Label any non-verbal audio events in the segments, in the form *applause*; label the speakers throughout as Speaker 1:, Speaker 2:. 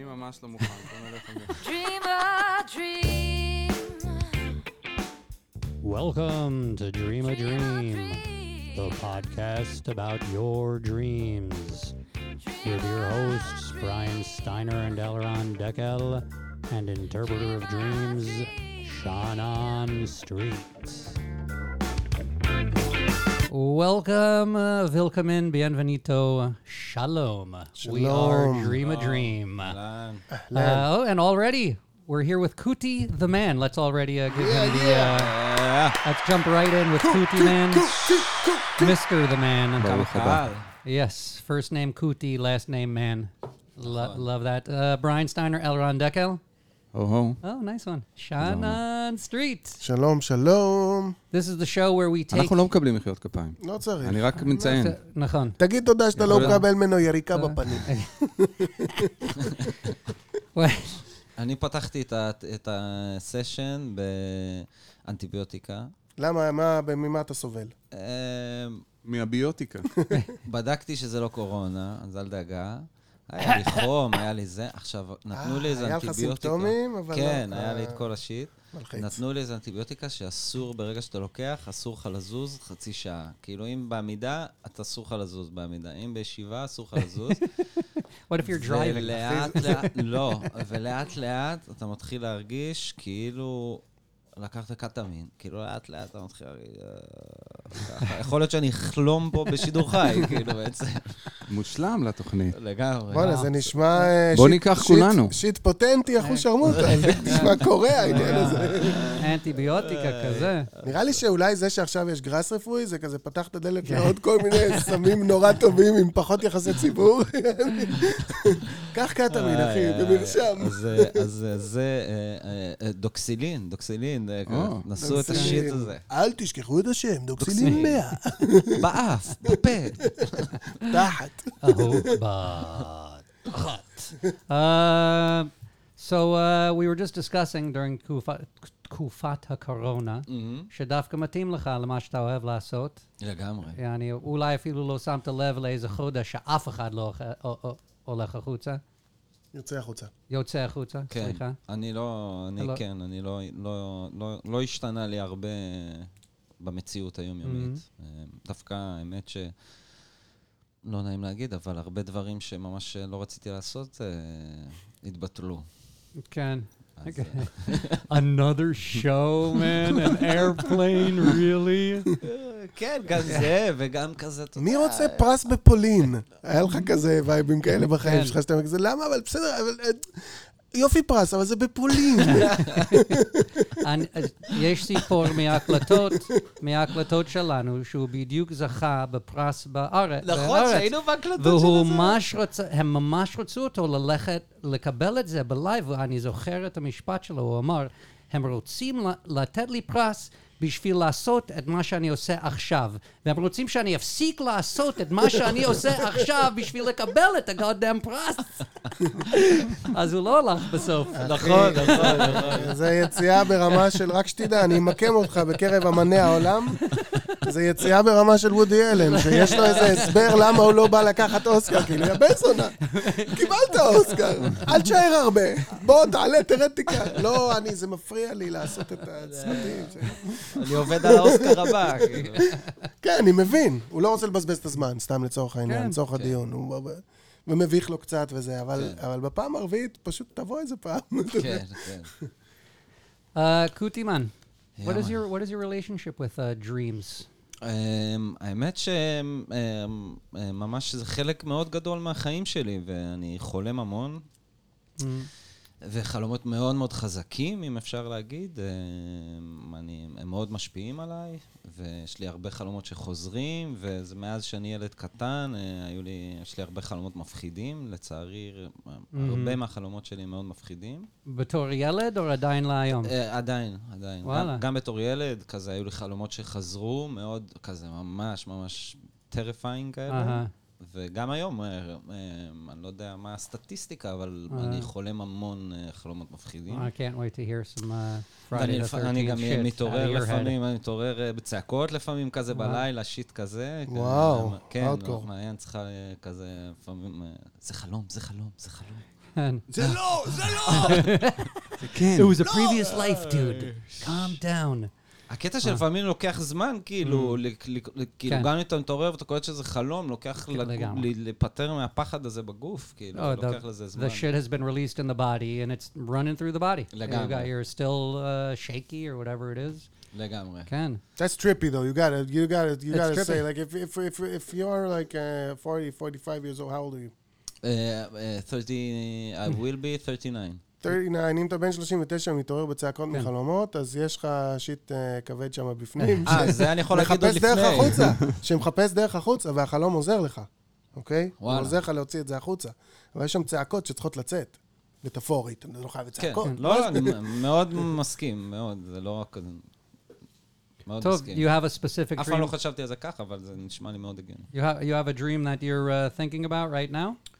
Speaker 1: אני ממש לא מוכן, בוא נלך על זה. *laughs*
Speaker 2: Dream a dream.
Speaker 3: Welcome to Dream a
Speaker 2: Dream a
Speaker 3: Dream, the
Speaker 2: dream.
Speaker 3: podcast about your dreams. With your hosts, Brian Steiner and Elron Deckel, and interpreter of dreams, Shannon Street. Welcome, uh, in, bienvenido, shalom. We are Dream a Dream. Uh, oh, and already we're here with Kuti the Man. Let's already uh, give him the. Uh, let's jump right in with Kuti Man, Mister the Man. Yes, first name Kuti, last name Man. Lo- love that. Uh, Brian Steiner, Elron Deckel.
Speaker 1: הו-הו.
Speaker 3: Oh, nice one. Shannon Street.
Speaker 4: שלום, שלום.
Speaker 3: This is the show where we take.
Speaker 1: אנחנו לא מקבלים מחיאות כפיים.
Speaker 4: לא צריך.
Speaker 1: אני רק מציין.
Speaker 3: נכון.
Speaker 4: תגיד תודה שאתה לא. מקבל ממנו יריקה בפנים. *laughs*
Speaker 5: אני פתחתי את הסשן באנטיביוטיקה.
Speaker 4: למה, מה, ממה אתה סובל?
Speaker 5: אה,
Speaker 1: מהביוטיקה.
Speaker 5: בדקתי שזה לא קורונה, אז אל דאגה. היה לי חום, היה לי זה. עכשיו, נתנו לי איזה
Speaker 4: היה לך
Speaker 5: אנטיביוטיקה.
Speaker 4: סימפטומים, אבל לא...
Speaker 5: כן, היה לי
Speaker 4: אה,
Speaker 5: את כל השיט.
Speaker 4: מלחיץ.
Speaker 5: נתנו לי איזה אנטיביוטיקה שאסור, ברגע שאתה לוקח, אסור לך לזוז חצי שעה. כאילו, אם בעמידה, אתה אסור לך לזוז בעמידה. אם בישיבה, אסור לך לזוז. *laughs*
Speaker 3: What if you're driving?
Speaker 5: ולאט לאט, לא, ולאט לאט אתה מתחיל להרגיש כאילו לקחת קטמין. כאילו לאט לאט אתה מתחיל להרגיש... אה. יכול להיות שאני אחלום פה בשידור חי, *laughs* כאילו בעצם.
Speaker 1: מושלם לתוכנית.
Speaker 5: לגמרי.
Speaker 4: בוא'נה, זה נשמע... אה,
Speaker 1: בוא ניקח כולנו.
Speaker 4: שיט פוטנטי, אחוז שרמוטה. זה *laughs* *laughs* נשמע קורע העניין הזה.
Speaker 3: אנטיביוטיקה כזה.
Speaker 4: נראה לי שאולי זה שעכשיו יש גראס רפואי, זה כזה פתח את הדלת לעוד כל מיני סמים נורא טובים עם פחות יחסי ציבור. קח קטמין, אחי, במרשם.
Speaker 5: אז אה, אה, זה אה, אה, דוקסילין, דוקסילין, אה,
Speaker 1: או.
Speaker 5: נסו את השיט הזה.
Speaker 4: אל תשכחו את השם, דוקסילין 100. *laughs*
Speaker 5: באף, בפה. *laughs*
Speaker 4: תחת.
Speaker 3: Uh, *laughs* so uh, we were just discussing during תקופת- הקורונה,
Speaker 5: מהמם.
Speaker 3: שדווקא מתאים לך למה שאתה אוהב לעשות.
Speaker 5: לגמרי.
Speaker 3: יעני, אולי אפילו לא שמת לב לאיזה חודש שאף אחד לא הולך החוצה,
Speaker 4: יוצא החוצה.
Speaker 3: יוצא החוצה,
Speaker 5: כן,
Speaker 3: סליחה.
Speaker 5: אני לא, אני
Speaker 3: לא-
Speaker 5: כן, אני לא, לא, לא, לא השתנה לי הרבה במציאות היומיומית.
Speaker 3: Mm-hmm.
Speaker 5: אה, דווקא האמת ש... לא נעים להגיד, אבל הרבה דברים שממש לא רציתי לעשות, אה, התבטלו.
Speaker 3: כן.
Speaker 5: אז, *laughs*
Speaker 3: Another show, man, an airplane, really? *laughs*
Speaker 5: אה, כן, גם זה, וגם כזה, אתה
Speaker 4: מי
Speaker 5: יודע,
Speaker 4: רוצה פרס בפולין? היה לך כזה וייבים כאלה בחיים
Speaker 3: כן.
Speaker 4: שלך, שאתה כזה, למה? אבל בסדר, אבל... אה, יופי פרס, אבל זה בפולין. *laughs*
Speaker 3: אני- יש סיפור מההקלטות, מההקלטות שלנו, שהוא בדיוק זכה בפרס בארץ.
Speaker 5: נכון. שהיינו בהקלטות של זה.
Speaker 3: ממש רצה, הם ממש רצו אותו ללכת, לקבל את זה ב live, ואני זוכר את המשפט שלו, הוא אמר, הם רוצים ל- לתת לי פרס בשביל לעשות את מה שאני עושה עכשיו. והם רוצים שאני אפסיק לעשות את מה שאני עושה עכשיו בשביל לקבל את הגודם פרס. אז הוא לא הלך בסוף.
Speaker 5: נכון, נכון, נכון.
Speaker 4: זה יציאה ברמה של, רק שתדע, אני אמקם אותך בקרב אמני העולם. זה יציאה ברמה של וודי אלן, שיש לו איזה הסבר למה הוא לא בא לקחת אוסקר, כאילו, יא בן זונה, קיבלת אוסקר, אל תשאר הרבה, בוא תעלה, תרד תיקח. לא, אני, זה מפריע לי לעשות את הצוותים.
Speaker 5: אני עובד על האוסקר הבא, כאילו.
Speaker 4: כן, אני מבין, הוא לא רוצה לבזבז את הזמן, סתם לצורך העניין,
Speaker 3: כן.
Speaker 4: לצורך
Speaker 5: כן.
Speaker 4: הדיון. ומביך לו קצת וזה, אבל
Speaker 5: כן.
Speaker 4: אבל בפעם הרביעית פשוט תבוא איזה פעם.
Speaker 5: כן, כן.
Speaker 3: Uh, Kutiman, what
Speaker 5: Yeah,
Speaker 3: is
Speaker 5: man.
Speaker 3: your what is your relationship with uh, dreams?
Speaker 5: Um, האמת שממש זה חלק מאוד גדול מהחיים שלי, ואני חולם המון,
Speaker 3: Mm.
Speaker 5: וחלומות מאוד מאוד חזקים, אם אפשר להגיד. Um, אני, הם מאוד משפיעים עליי, ויש לי הרבה חלומות שחוזרים, וזה מאז שאני ילד קטן, uh, היו לי, יש לי הרבה חלומות מפחידים, לצערי, הרבה מהחלומות שלי הם מאוד מפחידים.
Speaker 3: בתור ילד או עדיין להיום?
Speaker 5: אה, עדיין, עדיין.
Speaker 3: וואלה.
Speaker 5: גם, גם בתור ילד, כזה, היו לי חלומות שחזרו, מאוד, כזה, ממש, ממש tripping כאלה.
Speaker 3: אהה.
Speaker 5: וגם היום, אה, אה, אני לא יודע מה הסטטיסטיקה, אבל
Speaker 3: אה.
Speaker 5: אני חולם המון חלומות מפחידים.
Speaker 3: I can't wait to hear some uh, Friday the
Speaker 5: לפ-
Speaker 3: 13th
Speaker 5: אני גם
Speaker 3: shit out
Speaker 5: מתעורר
Speaker 3: of your head.
Speaker 5: לפעמים, אני מתעורר בצעקות לפעמים כזה. בלילה, shit כזה.
Speaker 4: וואו,
Speaker 5: כן,
Speaker 4: hardcore.
Speaker 5: מעין צריחה כזה, לפעמים, זה חלום, זה חלום, זה חלום. *laughs*
Speaker 4: זה לא, זה לא!
Speaker 1: זה *laughs* כן. *laughs*
Speaker 3: It was a previous life, dude. calm down.
Speaker 5: הקטע שלפעמים לוקח זמן, כאילו, כאילו,
Speaker 3: כן.
Speaker 5: גם אם אתה מתעורר ואתה קולט שזה חלום, לוקח
Speaker 3: כן,
Speaker 5: לגו-
Speaker 3: לגמרי.
Speaker 5: ל- להיפטר מהפחד הזה בגוף, כאילו,
Speaker 3: Oh,
Speaker 5: לוקח
Speaker 3: the,
Speaker 5: לזה זמן.
Speaker 3: the shit has been released in the body and it's running through the body. You
Speaker 5: לגמרי.
Speaker 3: got, you're still uh, shaky or whatever it is.
Speaker 5: לגמרי.
Speaker 3: כן.
Speaker 4: That's trippy though. You gotta, you gotta, you gotta say like if if if if you're like uh, 40, 45 years old, how old are you?
Speaker 5: Uh, uh, 30, I will be 39.
Speaker 4: 39, אם אתה בן 39 ומתעורר בצעקות
Speaker 3: כן.
Speaker 4: מחלומות, אז יש לך שיט אה, כבד שם בפנים.
Speaker 5: אה, זה אני יכול להגיד עוד
Speaker 4: מחפש
Speaker 5: לפני.
Speaker 4: דרך החוצה, שמחפש דרך החוצה, והחלום עוזר לך, אוקיי? הוא. עוזר לך להוציא את זה החוצה. אבל יש שם צעקות שצריכות לצאת, מטאפורית, אתה לא חייב
Speaker 5: כן,
Speaker 4: צעקות.
Speaker 5: לא, לא, אני מאוד מסכים, מאוד, זה לא רק... מאוד
Speaker 3: טוב,
Speaker 5: מסכים.
Speaker 3: you have a specific
Speaker 5: אף פעם לא
Speaker 3: dream.
Speaker 5: חשבתי על זה ככה, אבל זה נשמע לי מאוד הגיוני.
Speaker 3: You have you have a dream that you're uh, thinking about right now?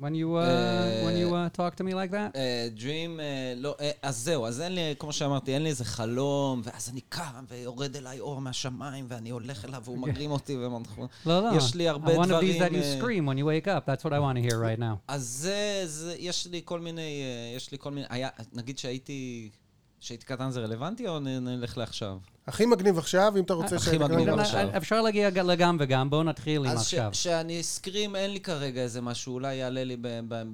Speaker 3: When you uh, when you uh, talk to me like that?
Speaker 5: דרים, לא, אה, אז זהו, אז אין לי, כמו שאמרתי, אין לי איזה חלום, ואז אני קם, ויורד אליי אור מהשמיים, ואני הולך אליו, והוא מגרים אותי, ואנחנו... *laughs*
Speaker 3: לא, לא.
Speaker 5: יש לי הרבה
Speaker 3: I want of these
Speaker 5: דברים,
Speaker 3: that you
Speaker 5: אה,
Speaker 3: scream when you wake up. That's what I want to hear right now.
Speaker 5: אז זה, זה, יש לי כל מיני, אה, יש לי כל מיני, היה, נגיד שהייתי, שהייתי קטן זה רלוונטי, או נלך לעכשיו?
Speaker 4: הכי מגניב עכשיו, אם אתה רוצה
Speaker 5: הכי
Speaker 4: שאני-
Speaker 5: מגניב עכשיו.
Speaker 3: אפשר להגיע לגם וגם, בואו נתחיל עם
Speaker 5: אז ש-
Speaker 3: עכשיו.
Speaker 5: שאני אסקרים, אין לי כרגע איזה משהו, אולי יעלה לי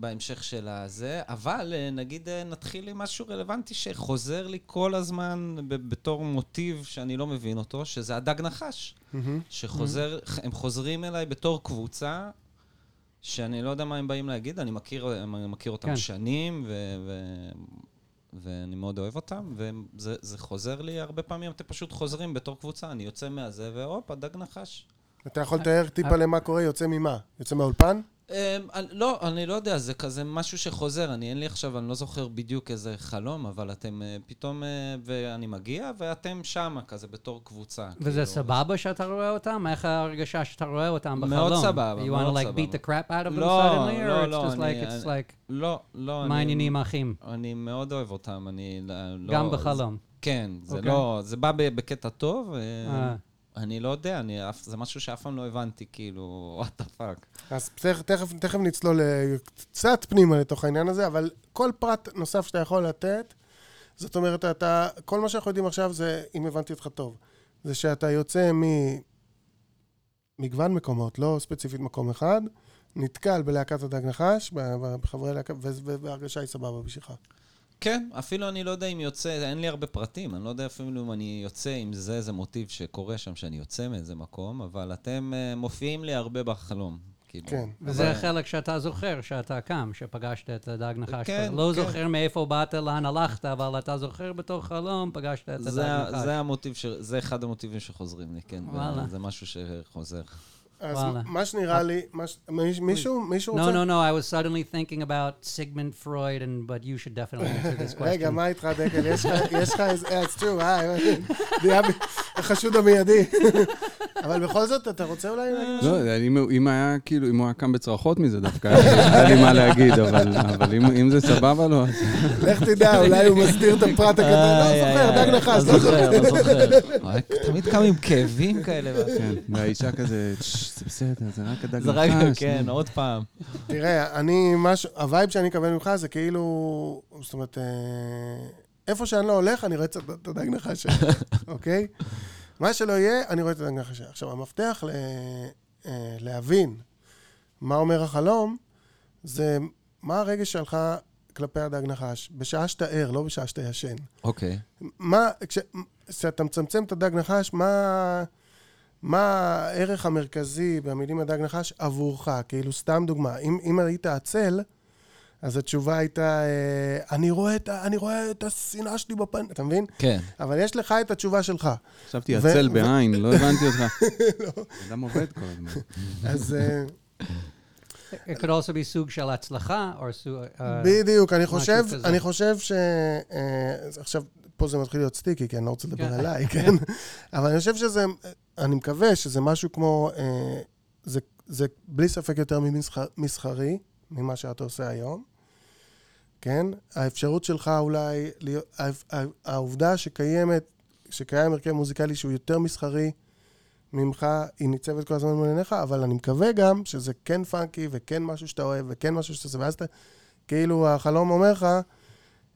Speaker 5: בהמשך של הזה, אבל אה, נגיד אה, נתחיל עם משהו רלוונטי שחוזר לי כל הזמן בתור מוטיב שאני לא מבין אותו, שזה הדג נחש. שחוזר, הם חוזרים אליי בתור קבוצה, שאני לא יודע מה הם באים להגיד, אני מכיר, אני מכיר אותם
Speaker 3: כן.
Speaker 5: שנים, ו, ו, ואני מאוד אוהב אותם, וזה זה חוזר לי הרבה פעמים, אתם פשוט חוזרים בתור קבוצה, אני יוצא מהזה, והופ, הדג נחש.
Speaker 4: אתה יכול לתאר טיפה למה קורה, יוצא ממה? יוצא מהאולפן?
Speaker 5: אמ, לא, אני לא יודע, זה כזה משהו שחוזר. אני אין לי עכשיו, אני לא זוכר בדיוק איזה חלום, אבל אתם אה, פתאום, אה, ואני מגיע, ואתם שמה, כזה בתור קבוצה.
Speaker 3: וזה
Speaker 5: כאילו.
Speaker 3: סבבה שאתה רואה אותם? איך ההרגשה שאתה רואה אותם בחלום?
Speaker 5: מאוד סבבה,
Speaker 3: You want
Speaker 5: מאוד
Speaker 3: to like
Speaker 5: סבבה.
Speaker 3: beat the crap out of them
Speaker 5: לא,
Speaker 3: suddenly?
Speaker 5: לא, לא,
Speaker 3: it's
Speaker 5: אני-
Speaker 3: like,
Speaker 5: לא, לא,
Speaker 3: מה. העניינים האחים?
Speaker 5: אני מאוד אוהב אותם, אני לא... לא-
Speaker 3: גם בחלום.
Speaker 5: כן, זה
Speaker 3: אוקיי.
Speaker 5: לא... זה בא בקטע טוב, אה. אני לא יודע, אני זה משהו שאף פעם לא הבנתי, כאילו, *laughs* what the fuck.
Speaker 4: אז תכף, תכף, נצלול אה, קצת פנימה לתוך העניין הזה, אבל כל פרט נוסף שאתה יכול לתת, זאת אומרת, אתה, כל מה שאנחנו יודעים עכשיו זה, אם הבנתי אותך טוב, זה שאתה יוצא ממגוון מקומות, לא ספציפית מקום אחד, נתקל בלהקת הדג נחש, בחברי להקה, וההרגשה היא סבבה בשבילך.
Speaker 5: כן, אפילו אני לא יודע אם יוצא, אין לי הרבה פרטים, אני לא יודע אפילו אם אני יוצא, אם זה איזה מוטיב שקורה שם, שאני יוצא מאיזה מקום, אבל אתם אה, מופיעים לי הרבה בחלום. כאילו.
Speaker 4: כן.
Speaker 3: וזה
Speaker 5: אבל-
Speaker 3: החלק שאתה זוכר, שאתה קם, שפגשת את הדג נחש.
Speaker 5: כן,
Speaker 3: אתה לא
Speaker 5: כן.
Speaker 3: זוכר מאיפה באת, לאן הלכת, אבל אתה זוכר בתור חלום, פגשת את הדג
Speaker 5: זה,
Speaker 3: נחש.
Speaker 5: זה המוטיב, ש... זה אחד המוטיבים שחוזרים לי, כן.
Speaker 3: וואלה.
Speaker 5: זה משהו שחוזר.
Speaker 4: אז
Speaker 3: וואלה.
Speaker 4: מה שנראה לי, מה ש- מיש- מישהו, מישהו
Speaker 3: No,
Speaker 4: רוצה?
Speaker 3: no, no, I was suddenly thinking about Sigmund Freud, and but you should definitely answer this *laughs* question.
Speaker 4: רגע, מה איתך, דקל? יש לך- *laughs* לך איזה... אה, it's true, אה, נהיה בי- החשוד המיידי. *laughs* אבל בכל זאת, אתה רוצה אולי להגיד משהו?
Speaker 1: לא, אם- היה, כאילו, אם הוא היה קם בצרחות מזה דווקא, היה לי מה להגיד, אבל אם- זה סבבה לו, אז...
Speaker 4: לך תדע, אולי הוא מסתיר את הפרט הקטן. לא זוכר, דג לא זוכר.
Speaker 5: לא זוכר. תמיד קם עם כאבים כאלה.
Speaker 1: כן, והאישה כזה, "ששש, זה בסדר, זה רק הדג
Speaker 5: זה רק,
Speaker 1: נחש.
Speaker 5: כן, עוד פעם.
Speaker 4: תראה, אני, משהו, ה vibe שאני מקבל ממך זה כאילו, זאת אומרת, אה, איפה שאני לא הולך, אני רואה את את הדג נחש, *laughs* אוקיי? מה שלא יהיה, אני רואה את הדג נחש. עכשיו, המפתח ל, אה, להבין מה אומר החלום, זה מה הרגש שלך כלפי הדג נחש, בשעה שאתה ער, לא בשעה שאתה ישן.
Speaker 5: אוקיי.
Speaker 4: מה, כש- כשאתה מצמצם את הדג נחש, מה, מה הערך המרכזי במילים הדג נחש עבורך? כאילו, סתם דוגמה, אם, אם היית עצל, אז התשובה הייתה, אה, אני רואה, את, אני רואה את השנאה שלי בפן, אתה מבין?
Speaker 5: כן.
Speaker 4: אבל יש לך את התשובה שלך.
Speaker 1: חשבתי
Speaker 4: ו-
Speaker 1: עצל
Speaker 4: ו-
Speaker 1: בעין, לא *laughs* הבנתי אותך. אדם עובד כל הזמן.
Speaker 4: אז אה,
Speaker 3: It could also be סוג של הצלחה, או סוג...
Speaker 4: בדיוק, אני חושב. אני חושב ש... אה, עכשיו, פה זה מתחיל להיות סטיקי, כי אני לא רוצה לדבר
Speaker 3: כן.
Speaker 4: עליי, כן? *laughs* אבל אני חושב שזה, אני מקווה שזה משהו כמו, אה, זה, זה בלי ספק יותר ממסחרי, ממה שאתה עושה היום, כן? האפשרות שלך אולי, העובדה שקיימת, שקיים הרכב מוזיקלי שהוא יותר מסחרי ממך, היא ניצבת כל הזמן מול עיניך, אבל אני מקווה גם שזה כן פאנקי וכן משהו שאתה אוהב וכן משהו שאתה עושה, ואז אתה כאילו החלום אומר לך,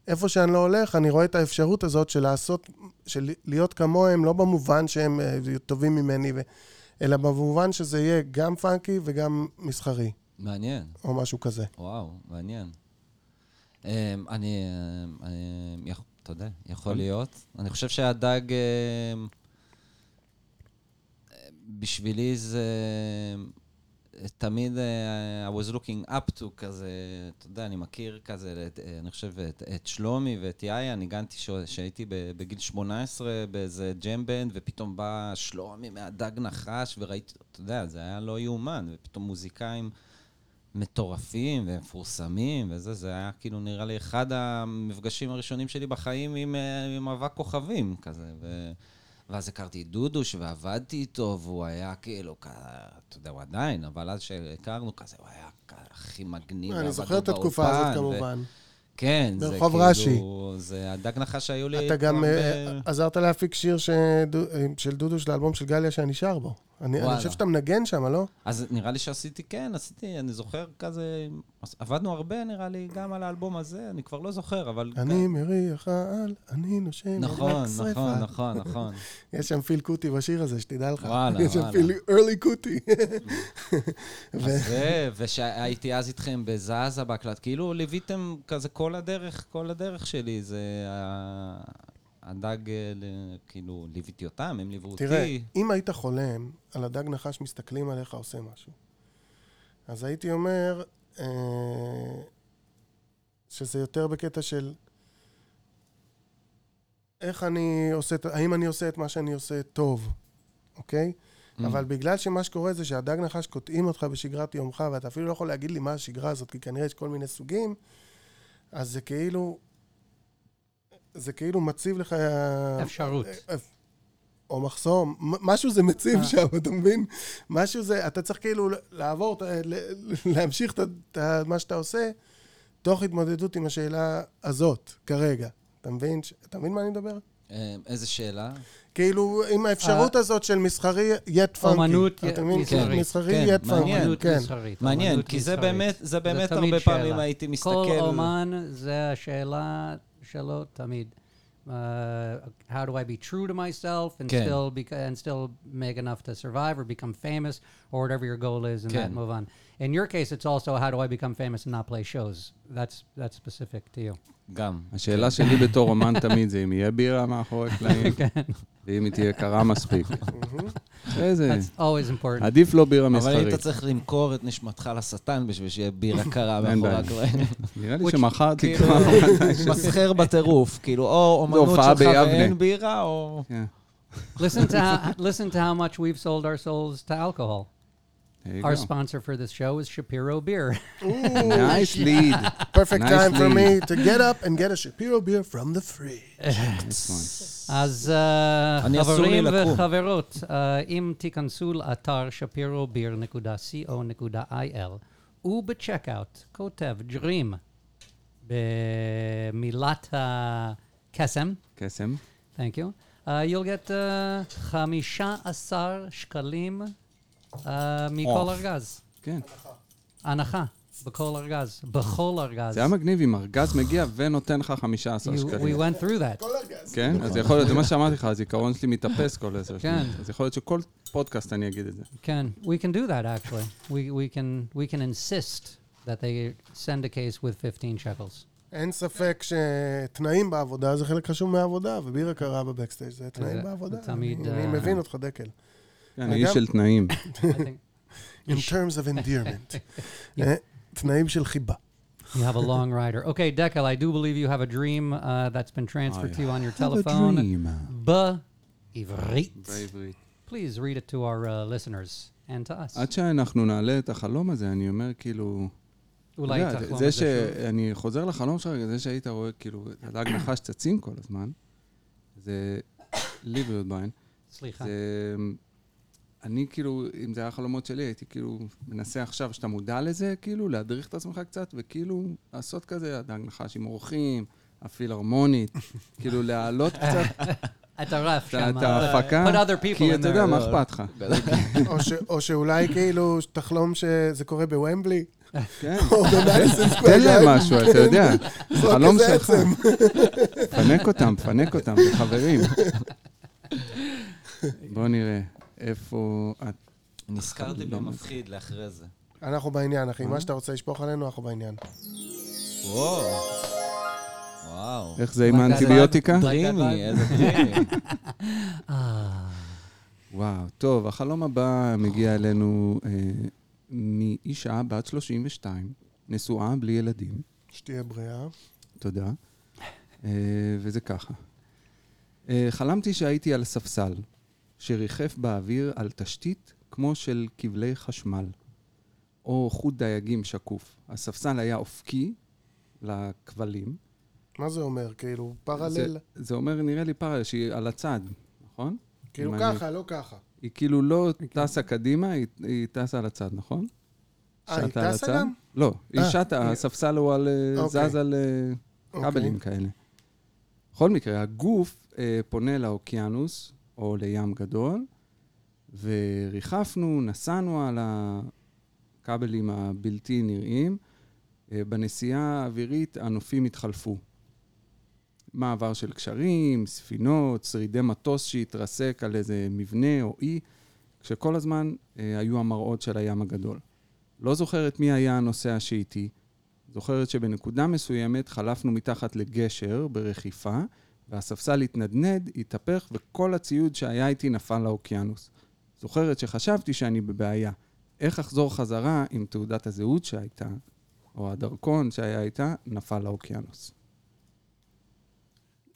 Speaker 4: איפה שאני לא הולך, אני רואה את האפשרות הזאת של לעשות, של להיות כמוהם, לא במובן שהם אה, טובים ממני, ו... אלא במובן שזה יהיה גם פאנקי וגם מסחרי,
Speaker 5: מעניין.
Speaker 4: או משהו כזה.
Speaker 5: וואו, מעניין. אמ, אני, אמ, יכ- אתה יודע, יכול להיות. אני חושב שהדג, בשבילי זה תמיד אה, I was looking up to כזה, אתה יודע, אני מכיר כזה, אה, אני חושב, את, את שלומי ואת יאיה, ניגנתי כשהייתי בגיל 18 באיזה ג'ם בנד, ופתאום בא שלומי מהדג נחש, וראיתי, אתה יודע, זה היה לא יאומן, ופתאום מוזיקאים... מטורפים ומפורסמים וזה, זה היה כאילו נראה לי אחד המפגשים הראשונים שלי בחיים עם, אה, עם אבק כוכבים כזה. ו... ואז הכרתי את דודוש ועבדתי איתו, והוא היה כאילו, אתה יודע, הוא עדיין, אבל אז שהכרנו כזה, הוא היה הכי מגניב.
Speaker 4: אני זוכר את התקופה הזאת כמובן.
Speaker 5: כן, זה
Speaker 4: ברחוב
Speaker 5: כאילו,
Speaker 4: רש"י.
Speaker 5: זה הדג נחש שהיו לי...
Speaker 4: אתה גם אה, עזרת להפיק שיר של דודו של האלבום של גליה שאני שר בו. אני אני
Speaker 5: וואלה.
Speaker 4: חושב שאתה מנגן שם, לא?
Speaker 5: אז נראה לי שעשיתי, כן, עשיתי, אני זוכר כזה, עבדנו הרבה, נראה לי, גם על האלבום הזה, אני כבר לא זוכר, אבל...
Speaker 4: אני מריח על, אני נושם,
Speaker 5: נכון. נכון, נכון, נכון. *laughs*
Speaker 4: יש שם פיל קוטי בשיר הזה, שתדע לך.
Speaker 5: וואלה, *laughs*
Speaker 4: יש שם
Speaker 5: וואלה.
Speaker 4: פיל early קוטי. *laughs*
Speaker 5: זה, ושהייתי אז איתכם בזאזה בהקלט, כאילו ליוויתם כזה כל הדרך, כל הדרך שלי, זה הדג, אה, כאילו, ליוויתי אותם, הם ליוו אותי.
Speaker 4: תראה, אם היית חולם על הדג נחש מסתכלים עליך עושה משהו, אז הייתי אומר אה, שזה יותר בקטע של איך אני עושה, האם אני עושה את מה שאני עושה טוב, אוקיי?
Speaker 5: Mm.
Speaker 4: אבל בגלל שמה שקורה זה שהדג נחש קוטעים אותך בשגרת יומך, ואתה אפילו לא יכול להגיד לי מה השגרה הזאת, כי כנראה יש כל מיני סוגים, אז זה כאילו, זה כאילו מציב לך...
Speaker 3: אפשרות.
Speaker 4: אה, או מחסום, משהו זה מציב שם, אתה מבין? משהו זה, אתה צריך כאילו לעבור, להמשיך את מה שאתה עושה, תוך התמודדות עם השאלה הזאת, כרגע. אתה מבין? ש- אתה מבין מה אני מדבר?
Speaker 5: אה, איזה שאלה?
Speaker 4: כאילו, עם האפשרות הזאת של מסחרי, יט פאנקי.
Speaker 3: אומנות
Speaker 4: אתה מבין?
Speaker 3: מסחרית.
Speaker 4: מסחרי,
Speaker 5: כן,
Speaker 4: יט פאנקי.
Speaker 3: אומנות
Speaker 4: כן.
Speaker 5: מעניין,
Speaker 3: אומנות
Speaker 5: כי זה. באמת, זה באמת הרבה פעמים. הייתי
Speaker 3: כל
Speaker 5: מסתכל...
Speaker 3: אומן, זה השאלה shalot tamid. Uh, how do I be true to myself and
Speaker 5: Ken.
Speaker 3: still beca- and still make enough to survive or become famous or whatever your goal is and Ken.
Speaker 5: that
Speaker 3: move on. In your case, it's also how do I become famous and not play shows. That's that's specific to you.
Speaker 5: גם.
Speaker 1: השאלה שלי בתור אומן תמיד זה אם יהיה בירה מאחורי קלעים, *laughs*
Speaker 3: כן.
Speaker 1: ואם היא תהיה קרה מספיק. איזה...
Speaker 3: That's always important.
Speaker 1: עדיף לא בירה
Speaker 5: אבל
Speaker 1: מסחרית.
Speaker 5: היית צריך למכור את נשמתך לשטן בשביל שיהיה בירה *laughs* קרה מאחורי. הקלעים.
Speaker 1: נראה לי שמחרתי
Speaker 5: כאילו,
Speaker 1: כבר...
Speaker 5: מסחר בטירוף. כאילו, או אומנות שלך. ואין בירה, או...
Speaker 1: כן.
Speaker 3: listen to how, listen to how much we've sold our souls to alcohol.
Speaker 1: There you
Speaker 3: Our
Speaker 1: go.
Speaker 3: sponsor for this show is Shapiro Beer.
Speaker 1: Nice *laughs* lead.
Speaker 4: Perfect
Speaker 1: Nice
Speaker 4: time for
Speaker 1: lead.
Speaker 4: me to get up and get a Shapiro beer from the free.
Speaker 3: אז uh,
Speaker 5: אני אסור לי
Speaker 3: חברים
Speaker 5: לקום.
Speaker 3: וחברות, uh, אם תיכנסו לאתר shapirobeer.co.il ובצ'קאוט כותב ג'רים במילת הקסם,
Speaker 1: קסם.
Speaker 3: thank you, uh, you'll get uh, 15 שקלים uh, מכל
Speaker 1: Off.
Speaker 3: ארגז.
Speaker 1: כן.
Speaker 3: הנחה בכל ארגז, בכל ארגז.
Speaker 1: זה היה מגניב אם ארגז מגיע ונותן לך 15
Speaker 3: You- We
Speaker 1: שקלים.
Speaker 3: went through that.
Speaker 1: כן? אז יכול להיות, זה מה שאמרתי לך, הזיכרון שלי מתאפס כל עשר
Speaker 3: כן.
Speaker 1: שניות. אז יכול להיות שכל פודקאסט אני אגיד את זה.
Speaker 3: Can we can do that actually? We we can we can insist that they send a case with 15 shekels.
Speaker 4: אין ספק שתנאים בעבודה זה חלק חשוב מהעבודה, ובירה קרה בבקסטייג' זה תנאים בעבודה.
Speaker 3: תמיד,
Speaker 4: אני- אני
Speaker 3: אה,
Speaker 4: מבין אותך, דקל.
Speaker 1: כן,
Speaker 4: וגם-
Speaker 1: איש של תנאים.
Speaker 3: I
Speaker 4: In terms of endearment. אה, תנאים של חיבה.
Speaker 3: you have a long rider. Okay, Dekel, I do believe you have a dream uh, that's been transferred to you on your telephone. בעברית.
Speaker 1: בעברית.
Speaker 3: Please read it to our uh, listeners and to us.
Speaker 1: עד שאנחנו נעלה את החלום הזה, אני אומר כאילו...
Speaker 3: אולי
Speaker 1: יודע,
Speaker 3: תחלום
Speaker 1: זה
Speaker 3: את שוב.
Speaker 1: שאני חוזר לחלום שלך, זה שהיית רואה כאילו את הדג נחש צצים כל הזמן, זה לי ויודביין.
Speaker 3: סליחה.
Speaker 1: זה... אני כאילו, אם זה היה חלומות שלי, הייתי כאילו מנסה עכשיו, שאתה מודע לזה, כאילו, להדריך את עצמך קצת, וכאילו לעשות כזה, הדג נחש עם אורחים, הפילהרמונית, *laughs* כאילו להעלות קצת
Speaker 3: אתה רף שם.
Speaker 1: את ההפקה,
Speaker 3: Put other people
Speaker 1: כי אתה יודע. מה אכפת לך? *laughs* *laughs*
Speaker 4: או ש- או שאולי כאילו תחלום שזה קורה בוומבלי.
Speaker 1: כן. תן להם. משהו, אתה יודע. חלום שלך. פנק אותם, פנק אותם, חברים. בוא נראה, איפה את...
Speaker 5: נזכרתי
Speaker 1: לא
Speaker 5: במפחיד לאחרי זה.
Speaker 4: אנחנו בעניין, אחי.
Speaker 1: אה?
Speaker 4: מה שאתה רוצה לשפוך עלינו, אנחנו בעניין.
Speaker 5: וואו. וואו.
Speaker 1: איך זה עם האנטיביוטיקה?
Speaker 5: דרימי, איזה דרימי. *laughs*
Speaker 1: וואו, טוב, החלום הבא מגיע אלינו אה, מאישה בת 32, נשואה, בלי ילדים.
Speaker 4: שתהיה בריאה.
Speaker 1: תודה. אה, וזה ככה. אה, חלמתי שהייתי על ספסל, שריחף באוויר על תשתית כמו של כבלי חשמל, או חוט דייגים שקוף. הספסל היה אופקי לכבלים.
Speaker 4: מה זה אומר? כאילו,
Speaker 1: זה,
Speaker 4: פרלל?
Speaker 1: זה אומר, נראה לי פרלל, שהיא על הצד, נכון?
Speaker 4: כאילו
Speaker 1: אם אני-
Speaker 4: ככה, לא ככה.
Speaker 1: היא כאילו לא טסה קדימה, היא, היא טסה על הצד, נכון?
Speaker 4: אה, היא טסה
Speaker 1: הצד?
Speaker 4: גם?
Speaker 1: לא, היא
Speaker 4: אה,
Speaker 1: שטה, הספסל הוא על... אה,
Speaker 4: אוקיי.
Speaker 1: זז על אה,
Speaker 4: אוקיי.
Speaker 1: כבלים כאלה. בכל מקרה, הגוף אה, פונה לאוקיינוס, או לים גדול, וריחפנו, נסענו על הכבלים הבלתי נראים. אה, בנסיעה האווירית הנופים התחלפו. מעבר של קשרים, ספינות, שרידי מטוס שהתרסק על איזה מבנה או אי, כשכל הזמן אה, היו המראות של הים הגדול. לא זוכרת מי היה הנוסע שאיתי, זוכרת שבנקודה מסוימת חלפנו מתחת לגשר ברכיפה, והספסל התנדנד, התהפך, וכל הציוד שהיה איתי נפל לאוקיינוס. זוכרת שחשבתי שאני בבעיה. איך אחזור חזרה אם תעודת הזהות שהייתה, או הדרכון שהיה איתה, נפל לאוקיינוס.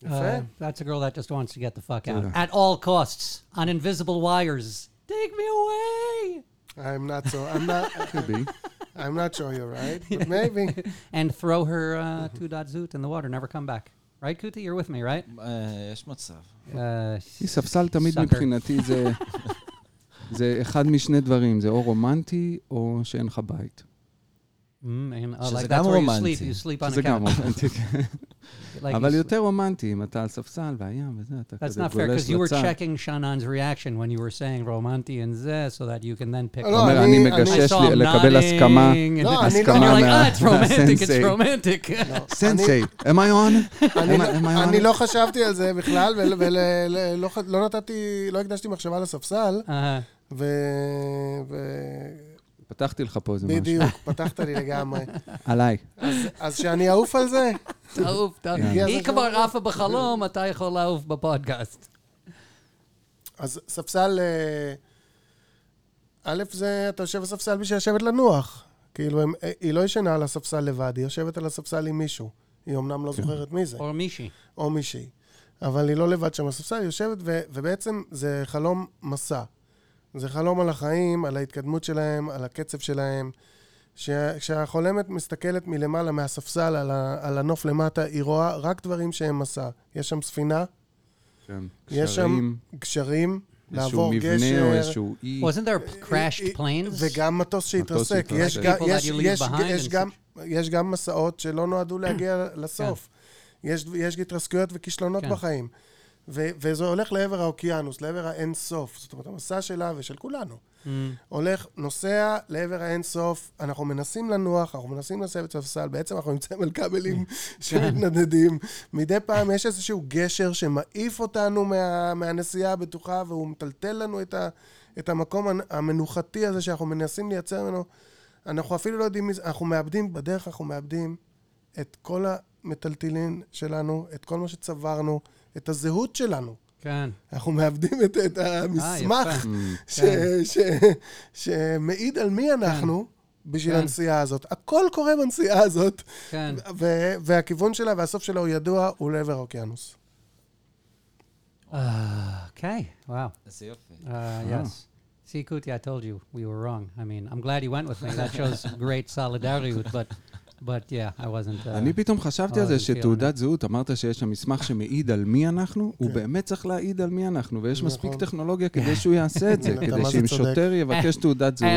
Speaker 4: יפה.
Speaker 3: Uh, that's a girl that just wants to get the fuck out.
Speaker 1: Yeah.
Speaker 3: At all costs. On invisible wires. Take me away!
Speaker 4: I'm not so, I'm not,
Speaker 1: could be.
Speaker 4: I'm not sure you're right, but maybe.
Speaker 3: And throw her uh, two dot zoot in the water. Never come back. Right, Kuti? You're with me, right?
Speaker 5: אה, יש מצב.
Speaker 3: Uh,
Speaker 1: היא ספסל תמיד
Speaker 3: Sucker.
Speaker 1: מבחינתי זה, *laughs* זה אחד משני דברים, זה או רומנטי או שאין לך בית.
Speaker 3: Mm, uh,
Speaker 5: שזה
Speaker 3: like
Speaker 5: גם
Speaker 3: that's where you
Speaker 5: רומנטי.
Speaker 3: sleep. You sleep on
Speaker 1: זה
Speaker 3: a
Speaker 1: גם
Speaker 3: couch.
Speaker 1: רומנטי, כן. אבל יותר רומנטי, אם אתה על ספסל והים וזה, אתה
Speaker 3: That's
Speaker 1: כזה
Speaker 3: not fair
Speaker 1: גולש
Speaker 3: because you were
Speaker 1: לצד.
Speaker 3: checking Shannon's reaction when you were saying romanti and ze so that you can then pick.
Speaker 4: לא,
Speaker 1: הוא אומר,
Speaker 4: אני-
Speaker 1: מגשש לקבל הסכמה,
Speaker 3: and-
Speaker 4: לא,
Speaker 3: and
Speaker 4: אני
Speaker 3: you're
Speaker 4: לא-
Speaker 3: like,
Speaker 1: מה-
Speaker 3: ah, it's romantic, it's
Speaker 1: מהסנסei."
Speaker 3: romantic.
Speaker 4: לא,
Speaker 1: סנסei, am I on?
Speaker 4: אני? לא חשבתי על זה בכלל, ולא לא נתתי, לא הקדשתי מחשבה לספסל,
Speaker 3: Uh,
Speaker 4: ו...
Speaker 1: פתחתי לך פה איזה משהו.
Speaker 4: בדיוק, פתחת לי לגמרי. *laughs*
Speaker 1: עליי.
Speaker 4: אז, שאני אעוף על זה?
Speaker 3: תעוף, תעוף. היא כבר עפה בחלום, אתה יכול לעוף בפודקאסט.
Speaker 4: אז ספסל... אה, א', זה, אתה יושב בספסל בשביל לשבת לנוח. כאילו, הם, אה, היא לא ישנה על הספסל לבד, היא יושבת על הספסל עם מישהו. היא אמנם לא זוכרת מי זה,
Speaker 3: או מישהי.
Speaker 4: או מישהי. אבל היא לא לבד שם בספסל, היא יושבת, ו, ובעצם זה חלום מסע. זה חלום על החיים, על ההתקדמות שלהם, על הקצב שלהם. ש- כשהחולמת מסתכלת מלמעלה מהספסל על, ה, על הנוף למטה, היא רואה רק דברים שהם מסע. יש שם ספינה,
Speaker 1: כן.
Speaker 4: יש שם
Speaker 1: קשרים,
Speaker 4: גשרים,
Speaker 1: איזשהו
Speaker 4: לעבור
Speaker 1: מבנה או
Speaker 4: גשר.
Speaker 1: איזשהו אי.
Speaker 3: Wasn't there crashed planes?
Speaker 4: וגם מטוס שהתרסק. יש, יש, יש, יש,
Speaker 3: and
Speaker 4: גם, יש גם מסעות שלא נועדו להגיע *coughs* לסוף.
Speaker 3: כן.
Speaker 4: יש, יש התרסקויות וכישלונות
Speaker 3: כן.
Speaker 4: בחיים. ו, וזה הולך לעבר האוקיינוס, לעבר האין סוף. זאת אומרת, המסע שלה ושל כולנו.
Speaker 3: Mm.
Speaker 4: הולך, נוסע לעבר האין סוף, אנחנו מנסים לנוח, אנחנו מנסים לשבת ספסל, בעצם אנחנו נמצאים על כבלים *laughs* *laughs* שמתנדדים. מדי פעם יש איזשהו גשר שמעיף אותנו מה, מהנסיעה הבטוחה, והוא מטלטל לנו את, ה, את המקום המנוחתי הזה שאנחנו מנסים לייצר ממנו. אנחנו אפילו לא יודעים מי זה, אנחנו מאבדים, בדרך אנחנו מאבדים את כל המטלטלין שלנו, את כל מה שצברנו, את הזהות שלנו.
Speaker 3: כן.
Speaker 4: אנחנו מאבדים את, את המסמך
Speaker 3: יפה.
Speaker 4: ש,
Speaker 3: כן.
Speaker 4: ש, שמעיד על מי אנחנו בשביל
Speaker 3: כן.
Speaker 4: הנסיעה הזאת. הכל קורה בנסיעה הזאת,
Speaker 3: כן.
Speaker 4: ו, והכיוון שלה והסוף שלה הוא ידוע, הוא לעבר האוקיינוס.
Speaker 3: Uh, okay. Wow.
Speaker 5: איזה יופי.
Speaker 3: Uh, yes. See, Kuti, I told you we were wrong. I mean, I'm glad you went with me. That shows great solidarity. But but yeah, I wasn't. Uh,
Speaker 1: אני פתאום חשבתי על זה
Speaker 3: feeling
Speaker 1: שתעודת זהות, אמרת שיש שם מסמך שמעיד על מי אנחנו, הוא
Speaker 4: כן.
Speaker 1: באמת צריך להעיד על מי אנחנו, ויש מספיק
Speaker 4: נכון.
Speaker 1: טכנולוגיה כדי שהוא יעשה את זה, כדי
Speaker 4: זה
Speaker 1: שאם. שוטר יבקש תעודת זהות.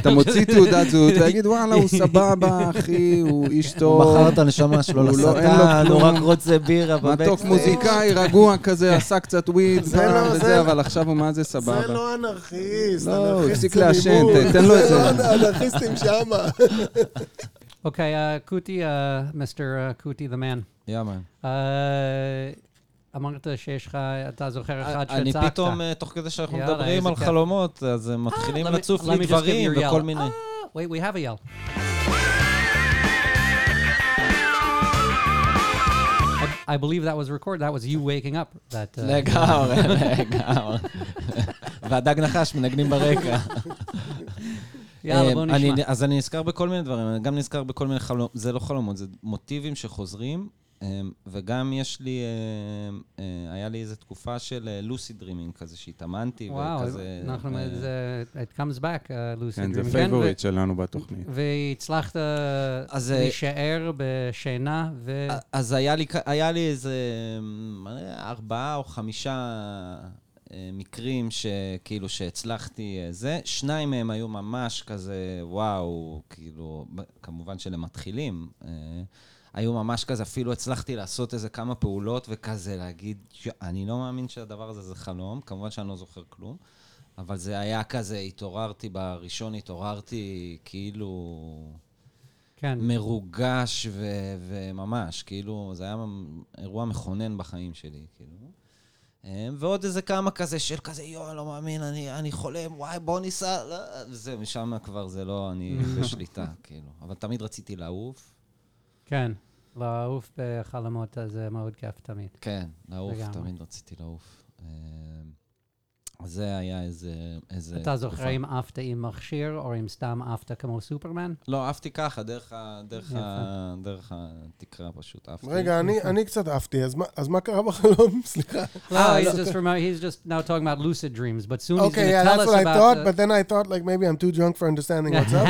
Speaker 1: אתה מוציא תעודת זהות ויגיד, וואלה, הוא סבבה, אחי, הוא איש
Speaker 5: הוא
Speaker 1: טוב,
Speaker 5: מכר את הנשמה שלו
Speaker 1: הוא לא- אין לו
Speaker 5: לשטן, הוא. רק רוצה בירה
Speaker 1: מתוק
Speaker 5: בבקסטייג'.
Speaker 1: מוזיקאי, רגוע כזה, עשה קצת וויד,
Speaker 4: זה לא-
Speaker 1: וזה,
Speaker 4: זה-
Speaker 1: אבל עכשיו הוא מה זה
Speaker 4: זה
Speaker 1: סבבה.
Speaker 4: לא אנרכיסט,
Speaker 1: לא, הוא
Speaker 4: אנרכיסט
Speaker 1: הפסיק
Speaker 4: זה.
Speaker 1: ת- תן לו את זה.
Speaker 4: לא, אנרכיסטים שמה.
Speaker 3: Okay, uh, Kuti, uh, Mr. Uh, Kuti the man.
Speaker 5: יאמן.
Speaker 3: Uh, אמרת שיש לך, אתה זוכר אחד
Speaker 5: אני
Speaker 3: שצעקת.
Speaker 5: פתאום, אה, תוך כדי שאנחנו
Speaker 3: יאללה,
Speaker 5: מדברים
Speaker 3: איזה
Speaker 5: על
Speaker 3: כיף.
Speaker 5: חלומות, אז הם מתחילים
Speaker 3: let me-
Speaker 5: לצוף
Speaker 3: let
Speaker 5: לי
Speaker 3: me just give
Speaker 5: דברים
Speaker 3: you a
Speaker 5: וכל. מיני.
Speaker 3: Ah, wait, we have a yell. I, I believe that was recorded. That was you waking up. That uh,
Speaker 5: לגמרי, *laughs* לגמרי. *laughs* והדג נחש מנגנים ברקע. *laughs*
Speaker 3: יאללה,
Speaker 5: אה,
Speaker 3: בוא
Speaker 5: אני-
Speaker 3: נשמע.
Speaker 5: אז אני נזכר בכל מיני דברים, אני גם נזכר בכל מיני חלומות, זה לא חלומות, זה מוטיבים שחוזרים, אה, וגם יש לי, אה, היה לי איזו תקופה של lucid dreaming כזה, שהתאמנתי,
Speaker 3: וואו,
Speaker 5: וכזה...
Speaker 3: אנחנו,
Speaker 5: אה,
Speaker 3: זה, it comes back, uh, Lucid
Speaker 1: כן, זה. favorite שלנו בתוכנית.
Speaker 3: והצלחת
Speaker 5: אז,
Speaker 3: להישאר בשינה, ו...
Speaker 5: אז היה לי, היה לי איזה ארבעה או חמישה מקרים שכאילו שהצלחתי אה, זה. שניים מהם היו ממש כזה, וואו, כאילו, כמובן שלמתחילים. אה, היו ממש כזה, אפילו הצלחתי לעשות איזה כמה פעולות וכזה להגיד, "יו, אני לא מאמין שהדבר הזה זה חלום, כמובן שאני לא זוכר כלום, אבל זה היה כזה, התעוררתי בראשון, התעוררתי כאילו...
Speaker 3: כן.
Speaker 5: מרוגש ו- וממש, כאילו, זה היה אירוע מכונן בחיים שלי, כאילו. אה, ועוד איזה כמה כזה של כזה, יואו, אני לא מאמין, אני, אני חולם, וואי, בוא ניסע, לא, וזה, משם כבר זה לא, אני *laughs* בשליטה, כאילו. אבל תמיד רציתי לעוף.
Speaker 3: כן. לעוף בחלומות זה מאוד כיף תמיד.
Speaker 5: כן, לעוף. תמיד רציתי לעוף. אה, אז זה היה איזה... איזה
Speaker 3: אתה זוכר
Speaker 5: תקופה.
Speaker 3: אם עפת עם מכשיר, או אם סתם עפת כמו סופרמן?
Speaker 5: לא, עפתי ככה, דרך, ה, דרך. ה, דרך התקרה פשוט עפתי.
Speaker 4: רגע, אני- אני קצת עפתי, אז מה- אז מה קרה בחלום? סליחה.
Speaker 3: No,
Speaker 5: Ah,
Speaker 3: he's
Speaker 5: no.
Speaker 3: just remember, he's just now talking about lucid dreams, but soon he's
Speaker 4: Okay,
Speaker 3: going
Speaker 4: yeah,
Speaker 3: to tell
Speaker 4: that's
Speaker 3: us
Speaker 4: what I
Speaker 3: about.
Speaker 4: thought,
Speaker 3: the-
Speaker 4: but then I thought like maybe I'm too drunk for understanding what's up.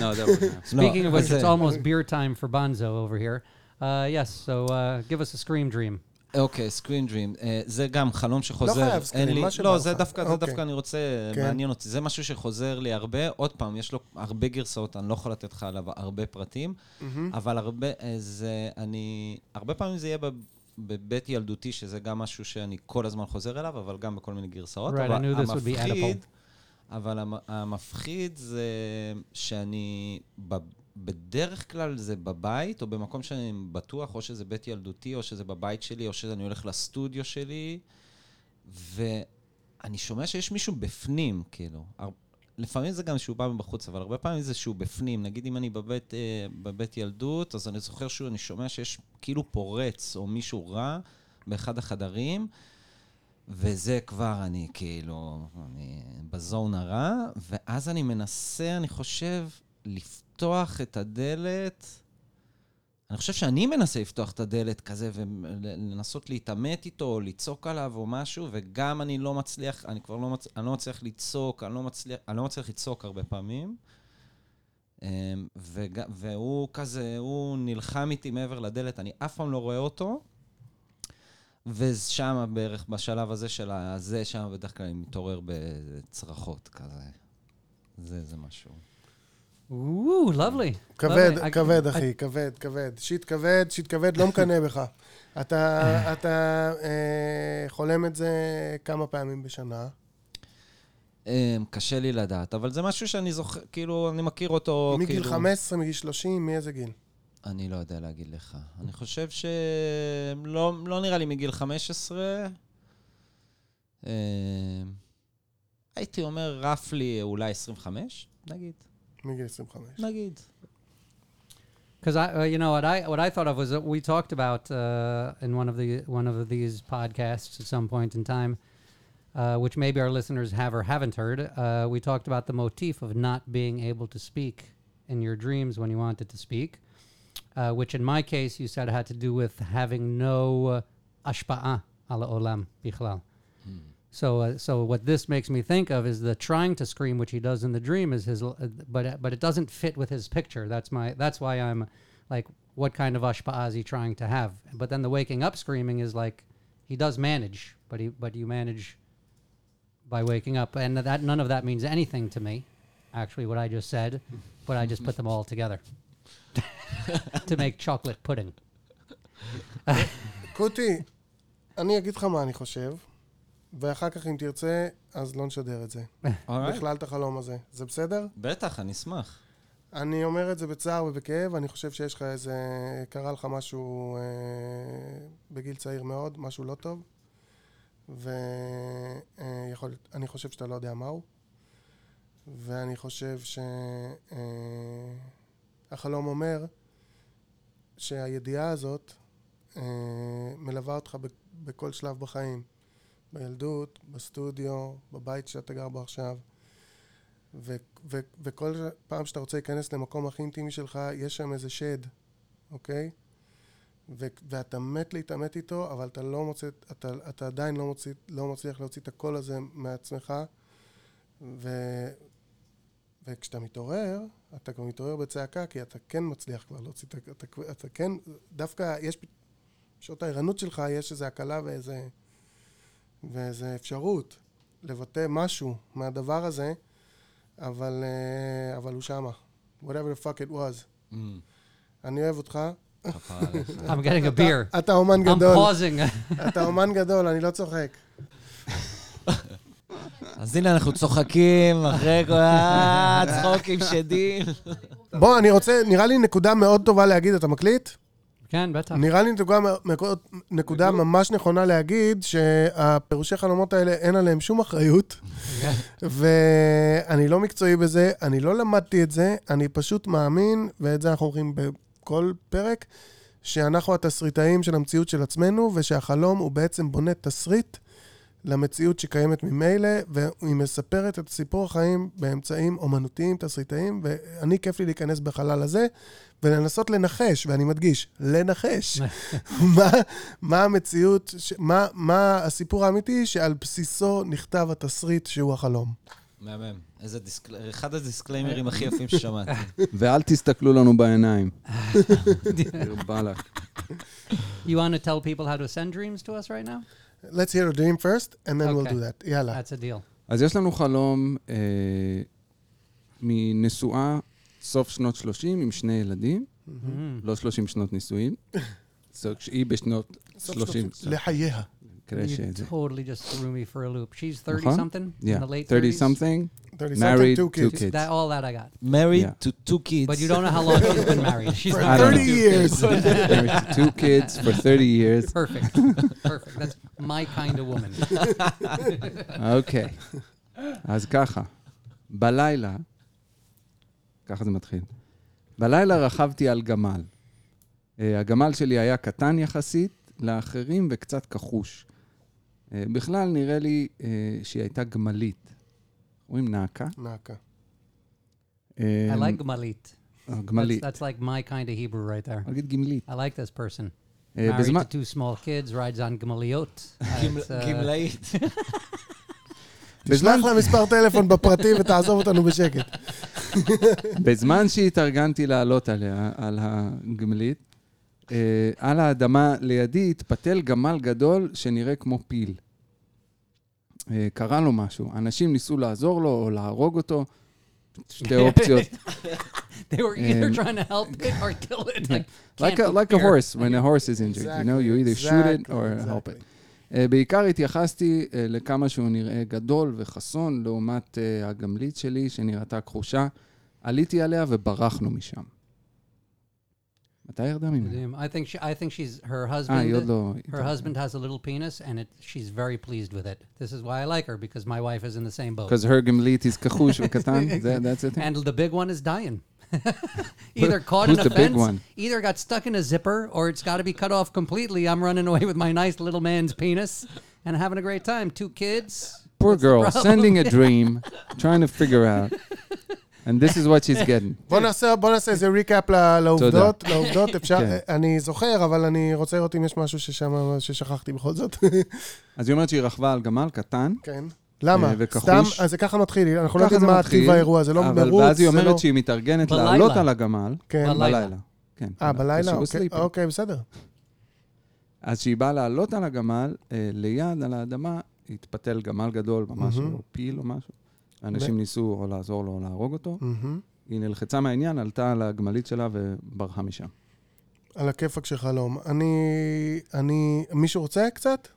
Speaker 1: לא, זהו.
Speaker 3: Speaking of which,
Speaker 5: אז,
Speaker 3: it's
Speaker 5: אה,
Speaker 3: almost beer time for Bonzo over here. Uh, yes, so uh, give us a scream dream.
Speaker 5: אוקיי, סקרין דרים. זה גם חלום שחוזר.
Speaker 4: חייב
Speaker 5: אין
Speaker 4: סקרין,
Speaker 5: לי-
Speaker 4: מה שבא
Speaker 5: לא,
Speaker 4: לך.
Speaker 5: זה דווקא, זה
Speaker 4: אוקיי.
Speaker 5: דווקא אני רוצה,
Speaker 4: כן.
Speaker 5: מעניין אותי. זה משהו שחוזר לי הרבה. עוד פעם, יש לו הרבה גרסאות, אני לא יכול לתת לך עליו הרבה פרטים, אבל הרבה, אה, זה, אני, הרבה פעמים זה יהיה ב- בבית ילדותי, שזה גם משהו שאני כל הזמן חוזר אליו, אבל גם בכל מיני גרסאות.
Speaker 3: Right,
Speaker 5: אבל
Speaker 3: knew this would be
Speaker 5: המפחיד, אבל המ- המפחיד זה שאני, ב- בדרך כלל זה בבית, או במקום שאני בטוח, או שזה בית ילדותי, או שזה בבית שלי, או שאני הולך לסטודיו שלי, ואני שומע שיש מישהו בפנים, כאילו. הר- לפעמים זה גם שהוא בא מבחוץ, אבל הרבה פעמים זה שהוא בפנים. נגיד אם אני בבית, אה, בבית ילדות, אז אני זוכר שאני שומע שיש כאילו פורץ, או מישהו רע באחד החדרים, וזה כבר אני כאילו, אני בזון הרע, ואז אני מנסה, אני חושב, לפתוח את הדלת. אני חושב שאני מנסה לפתוח את הדלת כזה ולנסות להתעמת איתו, או לצעוק עליו או משהו, וגם אני לא מצליח, אני כבר לא, מצ... אני לא מצליח לצעוק, אני לא מצליח, אני לא מצליח לצעוק הרבה פעמים. אמ, וג... והוא כזה, הוא נלחם איתי מעבר לדלת, אני אף פעם לא רואה אותו. ושם בערך בשלב הזה של הזה, שם בדרך כלל אני מתעורר בצרחות כזה. זה, זה משהו.
Speaker 3: Ooh, lovely.
Speaker 4: כבד, כבד,
Speaker 3: I-
Speaker 4: אחי, כבד, כבד. שיט כבד, שיט כבד, לא מקנא בך. אתה *laughs* אתה, אה, חולם את זה כמה פעמים בשנה.
Speaker 5: אמ, קשה לי לדעת, אבל זה משהו שאני זוכר, כאילו, אני מכיר אותו,
Speaker 4: מגיל
Speaker 5: כאילו...
Speaker 4: 15, מגיל 30, מאיזה גיל?
Speaker 5: אני לא יודע להגיד לך. אני חושב שלא לא נראה לי מגיל 15. אמ, הייתי אומר רפלי אולי 25, נגיד.
Speaker 4: מגיל 25.
Speaker 5: נגיד.
Speaker 3: Because I, uh, you know, what I what I thought of was that we talked about uh, in one of the one of these podcasts at some point in time, uh, which maybe our listeners have or haven't heard. Uh, we talked about the motif of not being able to speak in your dreams when you wanted to speak, uh, which in my case you said had to do with having no uh, ashpa'a ala olam bichlal. So, uh, so what this makes me think of is the trying to scream, which he does in the dream, is his, uh, but uh, but it doesn't fit with his picture. That's my that's why I'm like, what kind of ashpa'ah is he trying to have? But then the waking up screaming is like, he does manage, but he but you manage by waking up, and that none of that means anything to me. Actually, what I just said, but I just put them all together *laughs* to make chocolate pudding.
Speaker 4: קוטי, אני אגיד לך מה אני חושב, ואחר כך אם תרצה, אז לא נשדר את זה. *laughs* בכלל את החלום הזה. זה בסדר?
Speaker 5: בטח, אני אשמח.
Speaker 4: אני אומר את זה בצער ובכאב, אני חושב שיש לך איזה... קרה לך משהו אה, בגיל צעיר מאוד, משהו לא טוב, ויכול... אני חושב שאתה לא יודע מהו, ואני חושב שהחלום אומר שהידיעה הזאת אה, מלווה אותך ב- בכל שלב בחיים. בילדות, בסטודיו, בבית שאתה גר בו עכשיו. ו- ו- וכל פעם שאתה רוצה להיכנס למקום הכי אינטימי שלך, יש שם איזה שד, אוקיי? ו- ואתה מת להתעמת איתו, אבל אתה לא מוצא, אתה, אתה עדיין לא, מוציא, לא מצליח להוציא את הקול הזה מעצמך. ו- וכשאתה מתעורר, אתה גם מתעורר בצעקה, כי אתה כן מצליח כבר להוציא את ה... אתה, אתה כן, דווקא יש, בשעות הערנות שלך יש איזו הקלה ואיזה, ואיזה אפשרות לבטא משהו מהדבר הזה, אבל, אה, אבל הוא שמה. whatever the fuck it was.
Speaker 5: Mm,
Speaker 4: אני אוהב אותך. *laughs*
Speaker 3: I'm getting a beer.
Speaker 4: אתה, אומן
Speaker 3: I'm
Speaker 4: גדול.
Speaker 3: pausing. *laughs*
Speaker 4: אתה אומן גדול, אני לא צוחק. *laughs*
Speaker 5: אז הנה, אנחנו צוחקים אחרי כל הצחוקים שדים.
Speaker 4: בוא, אני רוצה, נראה לי נקודה מאוד טובה להגיד, אתה מקליט?
Speaker 3: כן, בטח.
Speaker 4: נראה לי נקודה, נקודה ממש נכונה להגיד שהפירושי חלומות האלה, אין עליהם שום אחריות, ואני לא מקצועי בזה, אני לא למדתי את זה, אני פשוט מאמין, ואת זה אנחנו אומרים בכל פרק, שאנחנו התסריטאים של המציאות של עצמנו, ושהחלום הוא בעצם בונה תסריט למציאות שקיימת ממילא, והיא מספרת את סיפור החיים באמצעים אומנותיים, תסריטאיים, ואני, כיף לי להיכנס בחלל הזה, ולנסות לנחש, ואני מדגיש, לנחש, *laughs* מה, מה המציאות, ש, מה, מה הסיפור האמיתי שעל בסיסו נכתב התסריט שהוא החלום.
Speaker 5: מהמם. איזה דיסקל... אחד הדיסקליימרים הכי יפים ששמעתי. *laughs*
Speaker 1: ואל תסתכלו לנו בעיניים. *laughs* דיר באלק.
Speaker 3: You want to tell people how to send dreams to us right now?
Speaker 4: Let's hear a dream first, and then we'll
Speaker 3: Okay.
Speaker 4: do that. יאללה.
Speaker 3: That's a deal.
Speaker 1: אז יש לנו חלום אה, מנשואה סוף שנות 30 עם שני ילדים,
Speaker 3: Mm.
Speaker 1: לא 30 שנות נישואין. *laughs* so, כשהיא בשנות
Speaker 4: סוף
Speaker 1: 30,
Speaker 4: שלושים. לחייה.
Speaker 1: מקרה
Speaker 3: You
Speaker 1: שזה.
Speaker 3: totally just threw me for a loop. She's 30
Speaker 1: נכון?
Speaker 3: something in
Speaker 1: Yeah,
Speaker 3: the late
Speaker 1: 30
Speaker 3: 30s.
Speaker 1: something,
Speaker 4: 30
Speaker 1: married,
Speaker 4: two
Speaker 1: two
Speaker 4: kids.
Speaker 1: kids.
Speaker 3: That all that I got.
Speaker 5: Married
Speaker 1: Yeah.
Speaker 5: to two kids.
Speaker 3: But you don't know how long she's been married. She's
Speaker 4: For
Speaker 3: not
Speaker 1: don't
Speaker 4: 30
Speaker 1: know.
Speaker 4: years.
Speaker 1: Married to two kids for 30 years.
Speaker 3: Perfect. Perfect. That's my kind of woman.
Speaker 1: אוקיי. אז ככה, בלילה, ככה זה מתחיל. בלילה רכבתי על גמל. אה, הגמל שלי היה קטן יחסית לאחרים וקצת כחוש. אה, בכלל נראה לי אה, שהיא הייתה גמלית. רואים נעקה?
Speaker 4: נעקה.
Speaker 3: I
Speaker 1: אה,
Speaker 3: like Malit.
Speaker 1: אה,
Speaker 3: That's,
Speaker 1: גמלית.
Speaker 3: that's like my kind of Hebrew right there.
Speaker 1: נגיד גמלית.
Speaker 3: I like this person.
Speaker 1: אה,
Speaker 3: Married to two small kids, rides on Gamaliot. Uh,
Speaker 5: גמלאית. *laughs*
Speaker 4: תשלח לה מספר טלפון בפרטי ותעזוב אותנו בשקט. *laughs*
Speaker 1: בזמן שהתארגנתי לעלות עליה, על הגמלית, על האדמה לידי התפתל גמל גדול שנראה כמו פיל. אה, קרה לו משהו. אנשים ניסו לעזור לו או להרוג אותו. שתי אופציות.
Speaker 3: they were either
Speaker 1: Um,
Speaker 3: trying to help it or kill it. Like,
Speaker 1: a, like a
Speaker 3: compare.
Speaker 1: horse, when a horse is injured, you know, you either shoot it or help it. Uh, בעיקר התייחסתי uh, לכמה שהוא נראה גדול וחסון לעומת uh, הגמלית שלי, שנראתה כחושה. עליתי עליה וברחנו משם. מתי ירדה ממנו?
Speaker 3: I think she, I think she's her
Speaker 1: אה, היא עוד
Speaker 3: husband.
Speaker 1: לא...
Speaker 3: Her husband has a little penis, and it, she's very pleased with it. This is why I like her because my wife is in the same boat.
Speaker 1: Because her גמלית is כחוש וקטן? That- That's it?
Speaker 3: And the big one is dying. *laughs* either caught in
Speaker 1: who's
Speaker 3: a
Speaker 1: the big
Speaker 3: fence,
Speaker 1: one?
Speaker 3: either got stuck in a zipper, or it's got to be cut off completely. I'm running away with my nice little man's penis and having a great time. Two kids.
Speaker 1: Poor
Speaker 3: What's the
Speaker 1: girl,
Speaker 3: problem?
Speaker 1: sending a dream, *laughs* trying to figure out. And this is what she's getting. *laughs*
Speaker 4: בוא נעשה, בוא נעשה איזה ריקאפ לעובדות, לעובדות אפשר,
Speaker 1: כן.
Speaker 4: אני זוכר, אבל אני רוצה לראות אם יש משהו ששם, ששכחתי בכל זאת. *laughs*
Speaker 1: אז היא אומרת שהיא רכבה על גמל קטן,
Speaker 4: כן. למה?
Speaker 1: אה, וכחוש.
Speaker 4: סתם, אז זה ככה מתחיל, אנחנו לא יודעים מה
Speaker 1: מתחיל,
Speaker 4: טיב האירוע, זה לא
Speaker 1: אבל
Speaker 4: מרוץ,
Speaker 1: ואז היא
Speaker 4: זה לא...
Speaker 1: אומרת שהיא מתארגנת. לעלות על הגמל.
Speaker 4: כן.
Speaker 3: בלילה.
Speaker 1: כן.
Speaker 4: אה, בלילה? אוקיי. אוקיי, בסדר.
Speaker 1: אז כשהיא באה לעלות על הגמל, אה, ליד, על האדמה, התפתל גמל גדול, ממש. או פיל או משהו. אנשים ניסו או לעזור לו או להרוג אותו. היא נלחצה מהעניין, עלתה על הגמלית שלה וברחה משם.
Speaker 4: על הכיפאק של חלום. אני... אני... מישהו רוצה קצת?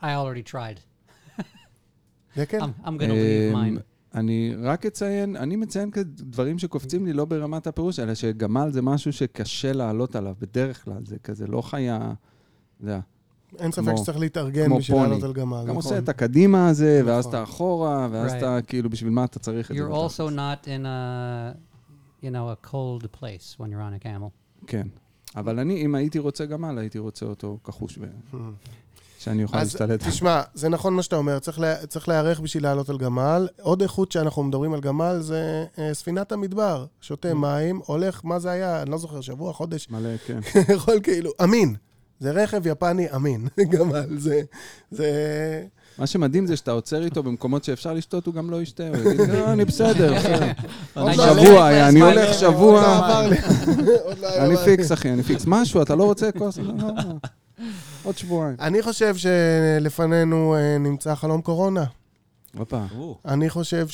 Speaker 3: I already tried.
Speaker 4: דקל?
Speaker 3: I'm, I'm going to leave
Speaker 1: אמ,
Speaker 3: mine.
Speaker 1: אני רק אציין, אני מציין דברים שקופצים לי לא ברמת הפירוש, אלא שגמל זה משהו שקשה לעלות עליו בדרך כלל, זה כזה לא חיה, אתה יודע,
Speaker 4: אין ספק שצריך להתארגן בשביל. לעלות על גמל,
Speaker 1: גם
Speaker 4: נכון.
Speaker 1: עושה את הקדימה הזה, ואז
Speaker 4: נכון.
Speaker 1: אתה אחורה, ואז. אתה כאילו, בשביל מה אתה צריך את זה?
Speaker 3: You're also not in a, you know, a cold place when you're on a camel.
Speaker 1: כן. אבל אני, אם הייתי רוצה גמל, הייתי רוצה אותו כחוש,
Speaker 4: Hmm.
Speaker 1: שאני אוכל
Speaker 4: אז
Speaker 1: להשתלט.
Speaker 4: תשמע, זה נכון מה שאתה אומר, צריך לה- צריך להיערך בשביל לעלות על גמל. עוד איכות שאנחנו מדברים על גמל זה אה, ספינת המדבר. שותה מים, הולך, מה זה היה? אני לא זוכר, שבוע, חודש,
Speaker 1: מלא, כן. *laughs*
Speaker 4: יכול כאילו, אמין. זה רכב יפני אמין, *laughs* גמל. זה... זה...
Speaker 1: מה שמדהים זה שאתה עוצר איתו במקומות שאפשר לשתות, הוא גם לא ישתה, הוא יגיד, לא, אני בסדר, *laughs*
Speaker 4: לא
Speaker 1: שבוע, אני הולך
Speaker 4: לא
Speaker 1: שבוע.
Speaker 4: עוד לא *laughs*
Speaker 1: אני. פיקס, אחי, אני פיקס. משהו, אתה לא רוצה כוס? לא, לא, לא. עוד שבועיים.
Speaker 4: אני חושב שלפנינו אה, נמצא חלום קורונה.
Speaker 1: הופה.
Speaker 4: אני חושב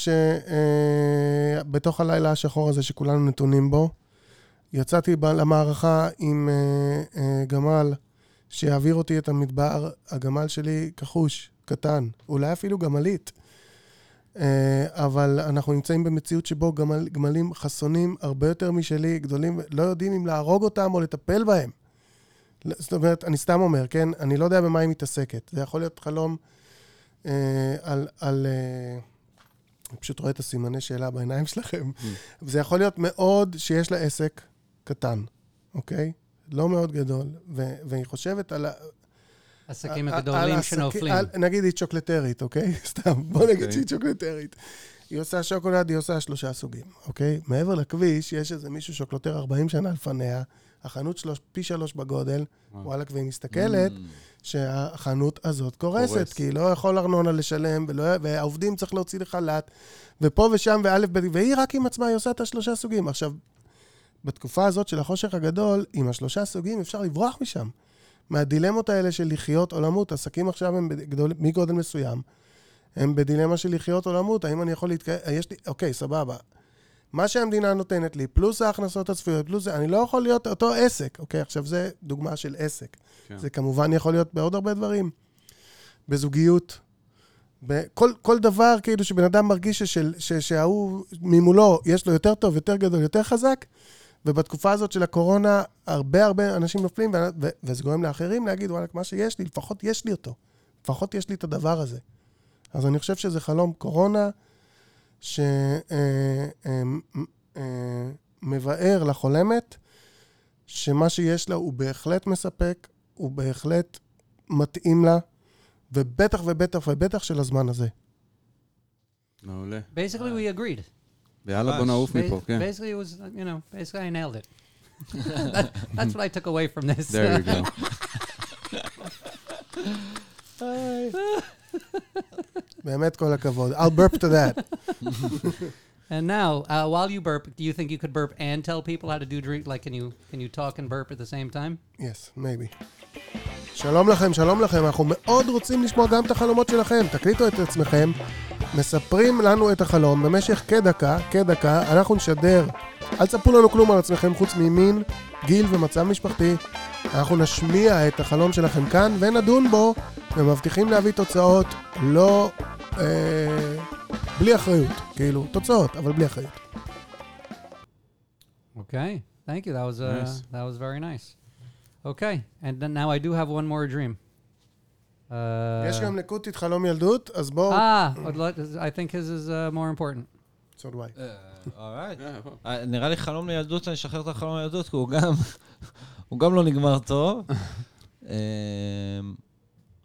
Speaker 4: שבתוך הלילה השחור הזה שכולנו נתונים בו, יצאתי למערכה עם אה, אה, גמל שיעביר אותי את המדבר. הגמל שלי כחוש, קטן, אולי אפילו גמלית. אה, אבל אנחנו נמצאים במציאות שבו גמל, גמלים חסונים הרבה יותר משלי, גדולים, לא יודעים אם להרוג אותם או לטפל בהם. זאת אומרת, אני סתם אומר, כן? אני לא יודע במה היא מתעסקת. זה יכול להיות חלום אה, על... על אה, אני פשוט רואה את הסימני שאלה בעיניים שלכם. זה יכול להיות מאוד שיש לה עסק קטן, אוקיי? לא מאוד גדול, ו- והיא חושבת על... ה-
Speaker 3: עסקים הגדולים שנופלים.
Speaker 4: על- נגיד היא צ'וקלטרית, אוקיי? *laughs* סתם, בוא נגיד
Speaker 1: אוקיי.
Speaker 4: שהיא צ'וקלטרית. היא עושה שוקולד, היא עושה שלושה סוגים, אוקיי? מעבר לכביש, יש איזה מישהו שוקלטר 40 שנה לפניה, החנות שלו פי שלוש בגודל,
Speaker 1: וואו.
Speaker 4: וואלכ, והיא מסתכלת שהחנות הזאת קורסת,
Speaker 1: קורס.
Speaker 4: כי היא לא יכול ארנונה לשלם, ולא, והעובדים צריך להוציא לחל"ת, ופה ושם, וא', והיא רק עם עצמה, היא עושה את השלושה סוגים. עכשיו, בתקופה הזאת של החושך הגדול, עם השלושה סוגים אפשר לברוח משם. מהדילמות האלה של לחיות או למות. עסקים עכשיו הם בגדול, מגודל מסוים, הם בדילמה של לחיות או למות. האם אני יכול להתקיים... יש לי... אוקיי, סבבה. מה שהמדינה נותנת לי, פלוס ההכנסות הצפויות, פלוס זה, אני לא יכול להיות אותו עסק. אוקיי, עכשיו זה דוגמה של עסק.
Speaker 1: כן.
Speaker 4: זה כמובן יכול להיות בעוד הרבה דברים. בזוגיות. בכל כל דבר, כאילו, שבן אדם מרגיש ששל, ש, שההוא ממולו, יש לו יותר טוב, יותר גדול, יותר חזק, ובתקופה הזאת של הקורונה, הרבה הרבה אנשים נופלים, ו, ו, וזה גורם לאחרים להגיד, וואלכ, מה שיש לי, לפחות יש לי אותו. לפחות יש לי את הדבר הזה. אז אני חושב שזה חלום קורונה, שמבאר לחולמת, שמה שיש לה הוא בהחלט מספק, הוא בהחלט מתאים לה, ובטח ובטח ובטח של הזמן הזה.
Speaker 1: מעולה.
Speaker 3: Basically, we agreed.
Speaker 1: ויאללה, בוא נעוף
Speaker 3: Ba-
Speaker 1: מפה, כן.
Speaker 3: Basically, it was, you know, basically I nailed it. *laughs* that, that's what I took away from this.
Speaker 1: There you go. *laughs*
Speaker 4: באמת כל הכבוד. I'll burp to that. *laughs*
Speaker 3: and now, uh, while you burp, do you think you could burp and tell people how to do drink? Like, can you can you talk and burp at the same time?
Speaker 4: Yes, maybe. שלום לכם, שלום לכם. אנחנו מאוד רוצים לשמוע גם את החלומות שלכם. תקליטו את עצמכם, מספרים לנו את החלום במשך כדקה, כדקה, אנחנו נשדר. אל תספרו לנו כלום על עצמכם חוץ ממין, גיל ומצב משפחתי. אנחנו נשמיע את החלום שלכם כאן ונדון בו, ומבטיחים להביא תוצאות לא... אה, בלי אחריות. כאילו, תוצאות, אבל בלי אחריות.
Speaker 3: Okay, thank you. That was uh,
Speaker 1: Nice.
Speaker 3: that was very nice. Okay, and then now I do have one more dream. Uh,
Speaker 4: יש גם לקוטית חלום ילדות, אז בואו...
Speaker 3: ah, I'd like, I think his is uh, more important.
Speaker 4: So do I.
Speaker 5: אורייט. אה, נראה לי חלום לילדות, אני אשחרר את החלום לילדות, כי הוא גם, *laughs* הוא גם לא נגמר טוב. *laughs*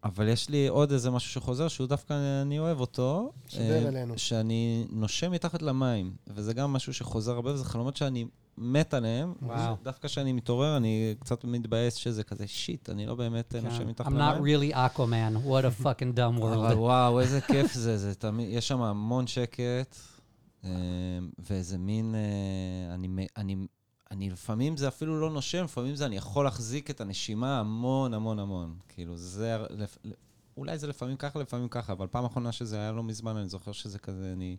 Speaker 5: אבל יש לי עוד איזה משהו שחוזר, שהוא דווקא, אני אוהב אותו.
Speaker 4: שדר
Speaker 5: אה,
Speaker 4: אלינו.
Speaker 5: שאני נושם מתחת למים, וזה גם משהו שחוזר הרבה, וזה חלומות שאני מת עליהם.
Speaker 3: וואו.
Speaker 5: דווקא כשאני מתעורר, אני קצת מתבאס שזה כזה, שיט, אני לא באמת אה, נושם מתחת
Speaker 3: כן. I'm not
Speaker 5: למים.
Speaker 3: really Aquaman. What a fucking dumb
Speaker 5: אבל
Speaker 3: world.
Speaker 5: וואו, איזה *laughs* כיף זה, זה תמיד, יש שם המון שקט, אה, ואיזה מין, אה, אני, אני, אני לפעמים זה אפילו לא נושם, לפעמים זה אני יכול להחזיק את הנשימה המון המון המון. כאילו, זה, אולי זה לפעמים ככה, לפעמים ככה, אבל פעם אחרונה שזה היה לא מזמן, אני זוכר שזה כזה, אני,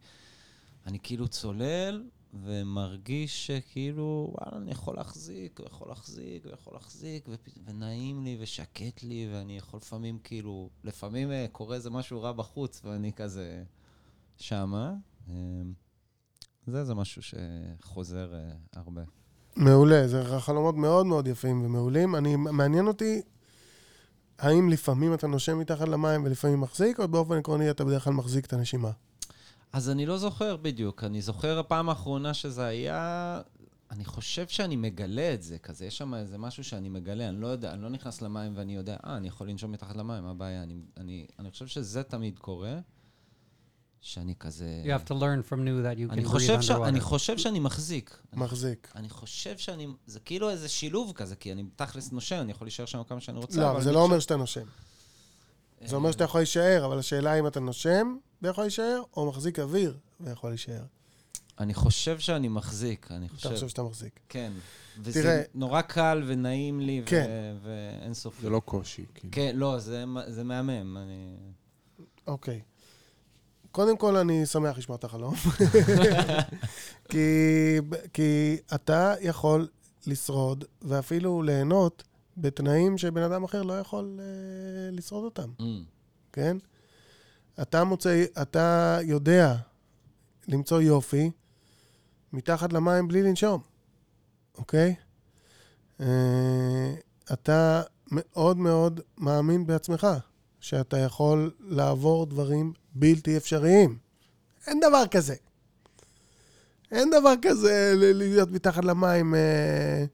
Speaker 5: אני כאילו צולל, ומרגיש שכאילו, וואלה, אני יכול להחזיק, ויכול להחזיק, ויכול להחזיק, ופ- ונעים לי, ושקט לי, ואני יכול לפעמים, כאילו, לפעמים אה, קורה איזה משהו רע בחוץ, ואני כזה שמה. אה, זה, זה משהו שחוזר אה, הרבה.
Speaker 4: מעולה, זה חלומות מאוד מאוד יפים ומעולים. אני, מעניין אותי, האם לפעמים אתה נושם מתחת למים ולפעמים מחזיק, או באופן עקרוני אתה בדרך כלל מחזיק את הנשימה?
Speaker 5: אז אני לא זוכר בדיוק. אני זוכר הפעם האחרונה שזה היה... אני חושב שאני מגלה את זה, כזה, יש שם איזה משהו שאני מגלה, אני לא יודע, אני לא נכנס למים ואני יודע, אה, אני יכול לנשום מתחת למים, מה הבעיה? אני, אני, אני חושב שזה תמיד קורה, שאני כזה...
Speaker 3: You have to learn from new that you can
Speaker 5: אני
Speaker 3: breathe
Speaker 5: חושב, ש... אני
Speaker 3: underwater.
Speaker 5: חושב שאני מחזיק. אני,
Speaker 4: מחזיק.
Speaker 5: אני חושב שאני... זה כאילו איזה שילוב כזה, כי אני תכלס נושם, אני יכול להישאר שם כמה שאני רוצה.
Speaker 4: לא,
Speaker 5: אבל
Speaker 4: זה
Speaker 5: אני
Speaker 4: לא אומר שאתה נושם. זה אומר שאתה יכול להישאר, אבל השאלה אם אתה נושם ויכול להישאר, או מחזיק אוויר ויכול להישאר.
Speaker 5: אני חושב שאני מחזיק, אני
Speaker 4: אתה
Speaker 5: חושב.
Speaker 4: חושב שאתה מחזיק.
Speaker 5: כן. וזה
Speaker 4: תראה-
Speaker 5: נורא קל ונעים לי,
Speaker 4: כן.
Speaker 5: ו... ואין סופי.
Speaker 1: זה לא קושי, כאילו.
Speaker 5: כן, לא, זה, זה מהמם. אני...
Speaker 4: אוקיי. קודם כל, אני שמח לשמוע את החלום. *laughs* כי, כי אתה יכול לשרוד, ואפילו ליהנות, בתנאים שבן אדם אחר לא יכול אה, לשרוד אותם,
Speaker 5: Mm.
Speaker 4: כן? אתה מוצא, אתה יודע למצוא יופי מתחת למים בלי לנשום, אוקיי? אה, אתה מאוד מאוד מאמין בעצמך, שאתה יכול לעבור דברים בלתי אפשריים. אין דבר כזה. אין דבר כזה להיות מתחת למים אה,